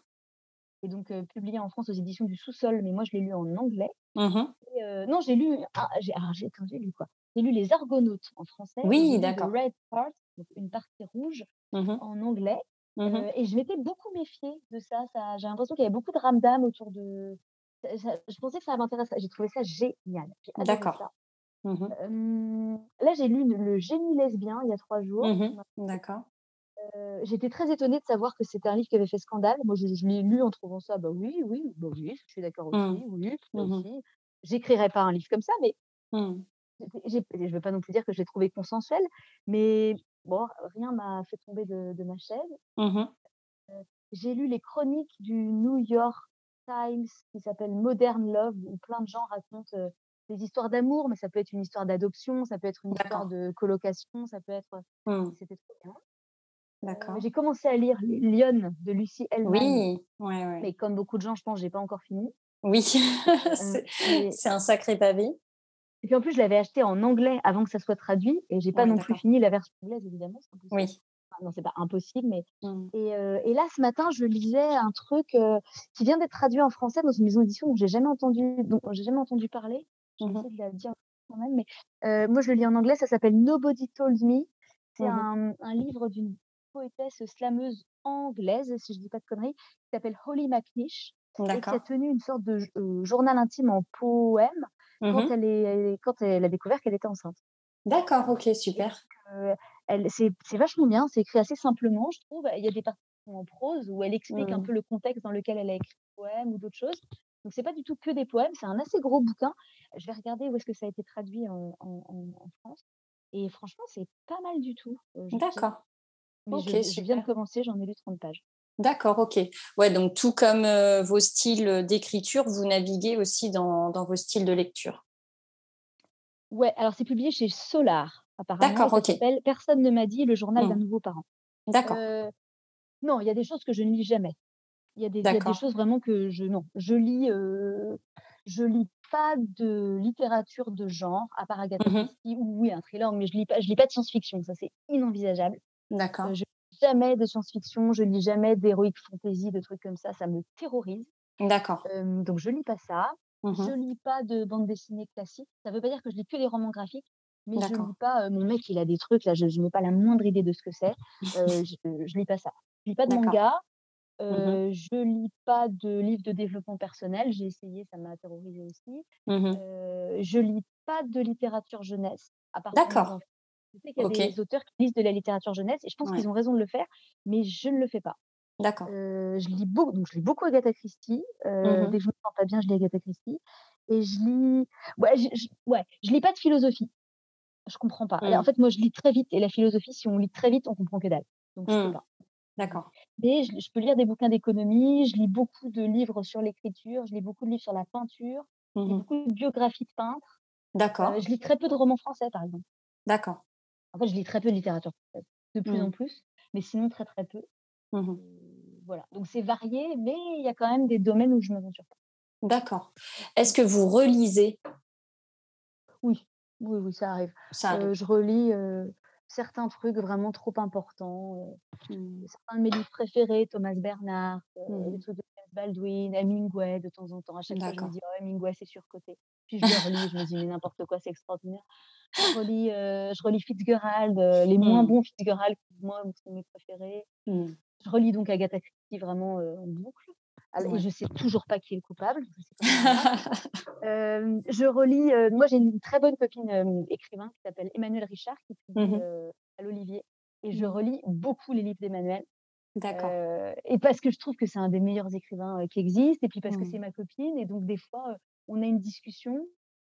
et donc heu, publié en France aux éditions du Sous-sol, mais moi je l'ai lu en anglais Mmh et heu, non, j'ai lu ah, j'ai alors j'ai lu quoi? J'ai lu Les Argonautes en français Oui, d'accord. Red Part, donc une partie rouge Mmh mh. en anglais, Mmh heu et je m'étais beaucoup méfiée de ça. Ça j'ai l'impression qu'il y avait beaucoup de ramdam autour de je pensais que ça m'intéresserait. J'ai trouvé ça génial, D'accord. Mmh là, j'ai lu Le Génie lesbien il y a 3 jours, Mmh m'a D'accord. heu, j'étais très étonnée de savoir que c'était un livre qui avait fait scandale. Moi, je je l'ai lu en trouvant ça, bah, oui, oui, bah, oui, je suis d'accord Mmh. aussi, oui, Mmh mh. aussi. J'écrirais pas un livre comme ça, mais Mmh. je veux pas non plus dire que je l'ai trouvé consensuel, mais bon, rien m'a fait tomber de de ma chaise. Mmh. Heu, j'ai lu les chroniques du New York Times qui s'appelle Modern Love, où plein de gens racontent, des histoires d'amour, mais ça peut être une histoire d'adoption, ça peut être une histoire de colocation, ça peut être, Mmh. c'était trop bien. D'accord. j'ai commencé à lire Lionnes de Lucie Hellmann, Oui, ouais, ouais. mais comme beaucoup de gens, je pense, j'ai pas encore fini. Oui, Heu, c'est un sacré pavé. et puis en plus, je l'avais acheté en anglais avant que ça soit traduit et j'ai pas Ouais, non plus fini la version anglaise évidemment. Oui. Non, c'est pas impossible, mais Mmh. et heu et là, ce matin, je lisais un truc, heu, qui vient d'être traduit en français dans une maison d'édition dont j'ai jamais entendu dont j'ai jamais entendu parler. Mh. essayer de la dire quand même, mais heu, moi, je le lis en anglais, ça s'appelle Nobody Told Me. C'est Mmh mh. un un livre d'une poétesse slameuse anglaise, si je dis pas de conneries, qui s'appelle Holly McNish et qui a tenu une sorte de journal intime en poème Mmh quand elle est quand elle a découvert qu'elle était enceinte. D'accord, OK, super. C'est vachement bien, c'est écrit assez simplement, je trouve. Il y a des parties en prose où elle explique un Mmh. peu le contexte dans lequel elle a écrit le poème ou d'autres choses. Donc c'est pas du tout que des poèmes, c'est un assez gros bouquin. Je vais regarder où est-ce que ça a été traduit en en en en France et franchement, c'est pas mal du tout, trouve. D'accord. Mais je je viens de commencer, j'en ai lu 30 pages. D'accord, OK. Ouais, donc tout comme, heu, vos styles, d'écriture, vous naviguez aussi dans dans vos styles de lecture? Ouais, alors c'est publié chez Solar D'accord, OK. «Personne ne m'a dit: le journal d'un Mmh. nouveau parent». D'accord. Non, il y a des choses que je ne lis jamais. Il y a des il y a des D'accord. choses vraiment que je non, je lis, je lis pas de littérature de genre, à part Agatha Mmh mh. Christie ou oui, un thriller, mais je lis pas je lis pas de science-fiction, ça c'est inenvisageable. D'accord. je lis jamais de science-fiction, je lis jamais d'heroic fantasy, de trucs comme ça, ça me terrorise. D'accord. Donc je lis pas ça. Mmh Je lis pas de bande dessinée classique. Ça veut pas dire que je lis que des romans graphiques, mais je D'accord. lis pas, mon mec il a des trucs là, je je n'ai pas la moindre idée de ce que c'est. Je je lis pas ça. Je lis pas de manga, mh. Heu, je lis pas de livres de développement personnel, j'ai essayé, ça m'a terrorisée aussi. Mh. Heu, je lis pas de littérature jeunesse, D'accord. Je sais qu'il y a des auteurs qui lisent de la littérature jeunesse et je pense qu'ils ont raison de le faire, mais je ne le fais pas. D'accord. Je lis beau donc je lis beaucoup Agatha Christie, heu, mh. dès que je me sens pas bien, je lis Agatha Christie et je lis ouais, je je ouais, je lis pas de philosophie, je comprends pas. En Mmh. fait, moi, je lis très vite et la philosophie, si on lit très vite, on comprend que dalle, donc je peux Mmh. pas. D'accord. Mais je je peux lire des bouquins d'économie, je lis beaucoup de livres sur l'écriture, je lis beaucoup de livres sur la peinture, Mmh je lis mh. beaucoup de biographies de peintres. Heu, D'accord. je lis très peu de romans français, par exemple. D'accord. En fait, je lis très peu de littérature française, de plus en Mmh. plus, mais sinon très, très peu. Mmh voilà, donc c'est varié, mais il y a quand même des domaines où je m'aventure pas. D'accord. Est-ce que vous relisez? Oui, oui, oui, ça arrive. Ça je relis, certains trucs vraiment trop importants, Mmh. Certains de mes livres préférés, Thomas Bernhard, Mmh des trucs de Baldwin, Hemingway de temps en temps. À chaque fois, je me dis: «Oh Hemingway, c'est surcoté». Puis je le relis, je me dis: «Mais n'importe quoi, c'est extraordinaire». Je relis, je relis Fitzgerald, les moins Mmh. bons Fitzgerald qui, moi, sont mes préférés. Je relis donc Agatha Christie vraiment, en boucle. Et je sais toujours pas qui est le coupable. Je, relis. moi, j'ai une très bonne copine écrivain qui s'appelle Emmanuel Richard qui publie mmh à l'Olivier. Et je mmh. relis beaucoup les livres d'Emmanuel. D'accord. et parce que je trouve que c'est un des meilleurs écrivains qui existent, et puis parce que mmh. c'est ma copine, et donc des fois, on a une discussion,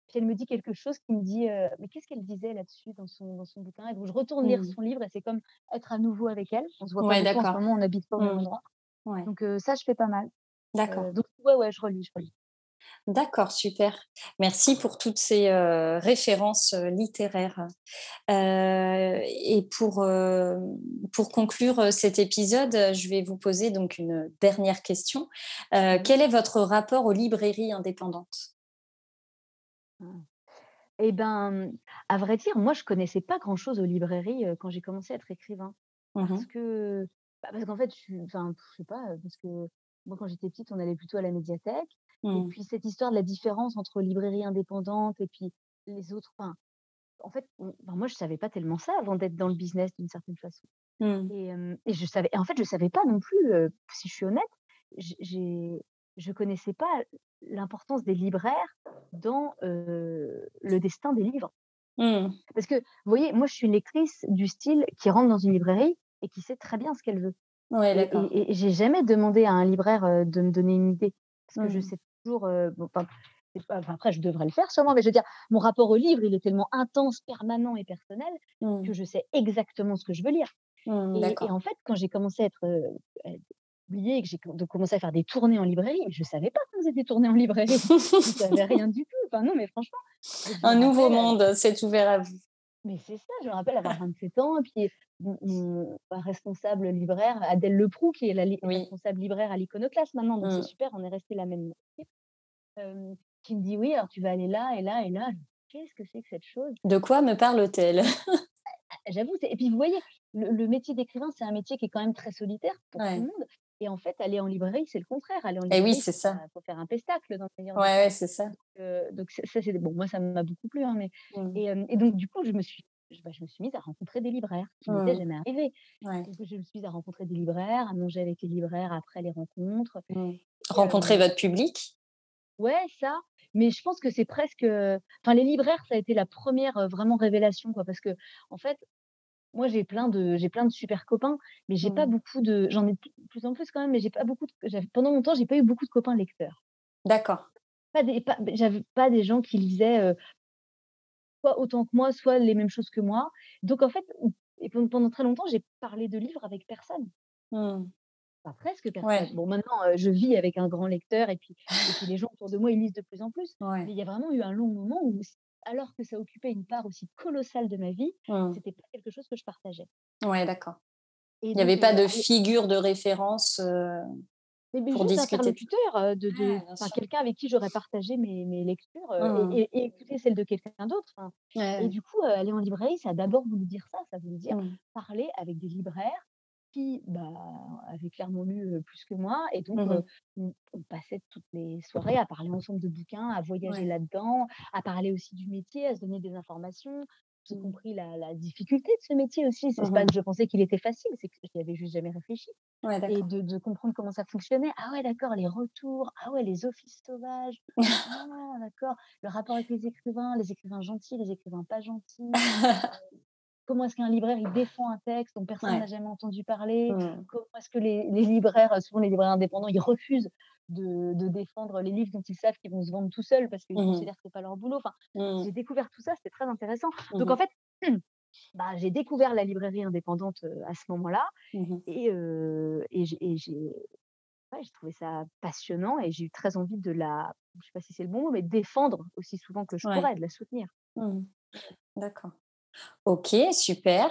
puis elle me dit quelque chose qui me dit mais qu'est-ce qu'elle disait là-dessus dans son, dans son bouquin? Et donc je retourne lire son livre et c'est comme être à nouveau avec elle on se voit pas beaucoup en ce moment on n'habite pas au même endroit donc ça je fais pas mal d'accord donc ouais ouais je relis je relis D'accord, super. Merci pour toutes ces références littéraires. et pour, pour conclure cet épisode, je vais vous poser donc une dernière question. Mmh quel est votre rapport aux librairies indépendantes? Ah. Eh ben, à vrai dire, moi, je connaissais pas grand-chose aux librairies quand j'ai commencé à être écrivain. Mmh parce que, bah, parce qu'en fait, je, enfin, je sais pas, parce que moi, quand j'étais petite, on allait plutôt à la médiathèque. Et mmh. puis cette histoire de la différence entre librairie indépendante et puis les autres. Enfin, en fait, moi, je savais pas tellement ça avant d'être dans le business d'une certaine façon. Mmh. Et, et, je savais. en fait, je savais pas non plus. si je suis honnête, j'ai, je connaissais pas l'importance des libraires dans le destin des livres. Mmh. Parce que, vous voyez, moi, je suis une lectrice du style qui rentre dans une librairie et qui sait très bien ce qu'elle veut. Ouais, d'accord. Et, et, j'ai jamais demandé à un libraire de me donner une idée parce que je sais toujours. après, je devrais le faire sûrement, mais je veux dire, mon rapport au livre, il est tellement intense, permanent et personnel mmh. que je sais exactement ce que je veux lire. Mmh, et, en fait, quand j'ai commencé à être oublié que j'ai commencé à faire des tournées en librairie, je ne savais pas qu'on faisait des tournées en librairie. je ne savais rien du tout. Enfin, non, mais franchement. Un nouveau monde s'est ouvert à vous. Mais c'est ça, je me rappelle avoir 27 ans, et puis responsable libraire, Adèle Leproux, qui est la responsable libraire à l'Iconoclaste maintenant, donc c'est mmh. super, on est resté la même équipe, qui me dit oui, alors tu vas aller là et là et là. Qu'est-ce que c'est que cette chose? De quoi me parle-t-elle? Ah, J'avoue, et puis vous voyez, le, métier d'écrivain, c'est un métier qui est quand même très solitaire pour tout le monde. Et en fait, aller en librairie, c'est le contraire. Aller en librairie, oui, c'est ça. Il faut faire un pestacle dans le meilleur Ouais, ouais c'est ça. donc ça, c'est bon. Moi, ça m'a beaucoup plu. Hein, mais mmh. et, et, donc du coup, je me suis bah, je me suis mise à rencontrer des libraires qui m'étaient mmh. jamais arrivés. je me suis mise à rencontrer des libraires, à manger avec les libraires après les rencontres. Mmh. Rencontrer votre public? Ouais, ça. Mais je pense que c'est presque. Enfin, les libraires, ça a été la première vraiment révélation, quoi. Parce que, en fait, moi, j'ai plein de, j'ai plein de super copains, mais j'ai pas mmh. beaucoup de. J'en ai de plus en plus quand même, mais j'ai pas beaucoup. De, pendant longtemps, j'ai pas eu beaucoup de copains lecteurs. D'accord. Pas des, pas, j'avais pas des gens qui lisaient soit autant que moi, soit les mêmes choses que moi. Donc en fait, et pendant très longtemps, j'ai parlé de livres avec personne. Mmh. Pas presque personne. Bon, maintenant, je vis avec un grand lecteur et puis, les gens autour de moi, ils lisent de plus en plus. Mais il y a vraiment eu un long moment où, alors que ça occupait une part aussi colossale de ma vie, mmh. c'était pas quelque chose que je partageais. Ouais, d'accord. Il n'y avait pas de figure de référence pour discuter. interlocuteur, de, de quelqu'un avec qui j'aurais partagé mes, mes lectures mmh. et, écouter celles de quelqu'un d'autre. Et du coup, aller en librairie, ça a d'abord voulu dire ça, ça voulait dire mmh. parler avec des libraires qui bah, avaient clairement lu plus que moi. Et donc, mmh on, on, passait toutes les soirées à parler ensemble de bouquins, à voyager là-dedans, à parler aussi du métier, à se donner des informations, j'ai compris la, difficulté de ce métier aussi. C'est pas mmh que je pensais qu'il était facile, c'est que j'y avais juste jamais réfléchi. et de, comprendre comment ça fonctionnait. Ah ouais, d'accord, les retours. Ah ouais, les offices sauvages. ah d'accord, le rapport avec les écrivains, les écrivains gentils, les écrivains pas gentils. Euh, comment est-ce qu'un libraire il défend un texte dont personne n'a jamais entendu parler? Mmh. Comment est-ce que les, les, libraires, souvent les libraires indépendants, ils refusent de, défendre les livres dont ils savent qu'ils vont se vendre tout seuls parce qu'ils mmh considèrent que c'est pas leur boulot. Enfin, mmh. j'ai découvert tout ça, c'était très intéressant. Donc en mmh fait, bah, j'ai découvert la librairie indépendante à ce moment-là et, et j'ai trouvé ça passionnant et j'ai eu très envie de la, je sais pas si c'est le bon mot, mais défendre aussi souvent que je pourrais, de la soutenir. D'accord. Ok, super.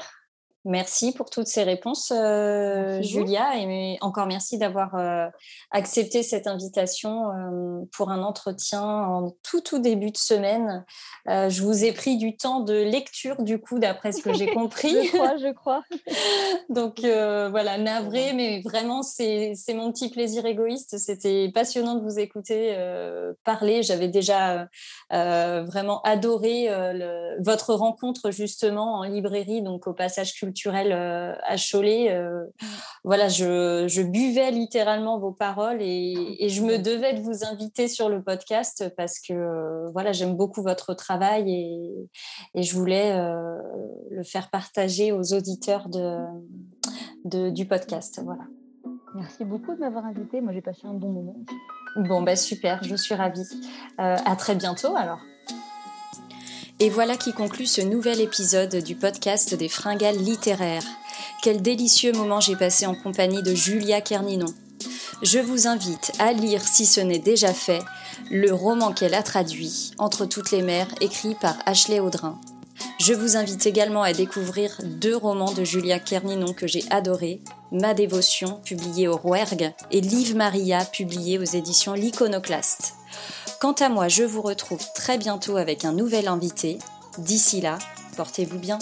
Merci pour toutes ces réponses, euh, Julia, et encore merci d'avoir euh, accepté cette invitation euh, pour un entretien en tout tout début de semaine. je vous ai pris du temps de lecture, du coup, d'après ce que j'ai compris. je crois, je crois. Donc voilà, navré, mais vraiment, c'est mon petit plaisir égoïste. C'était passionnant de vous écouter parler. J'avais déjà vraiment adoré votre rencontre justement en librairie, donc au passage culturel culturel à Cholet. Mmh. Voilà, je, je, buvais littéralement vos paroles et, et, je me devais de vous inviter sur le podcast parce que voilà, j'aime beaucoup votre travail et, et je voulais le faire partager aux auditeurs de, de, du podcast. Voilà. Merci beaucoup de m'avoir invité. Moi, j'ai passé un bon moment. Bon, bah super, je suis ravie. Euh, à très bientôt alors. Et voilà qui conclut ce nouvel épisode du podcast des fringales littéraires. Quel délicieux moment j'ai passé en compagnie de Julia Kerninon. Je vous invite à lire, si ce n'est déjà fait, le roman qu'elle a traduit, Entre toutes les mers, écrit par Ashley Audrin. Je vous invite également à découvrir deux romans de Julia Kerninon que j'ai adorés, Ma dévotion, publié au Rouergue, et Live Maria, publié aux éditions L'Iconoclaste. Quant à moi, je vous retrouve très bientôt avec un nouvel invité. D'ici là, portez-vous bien.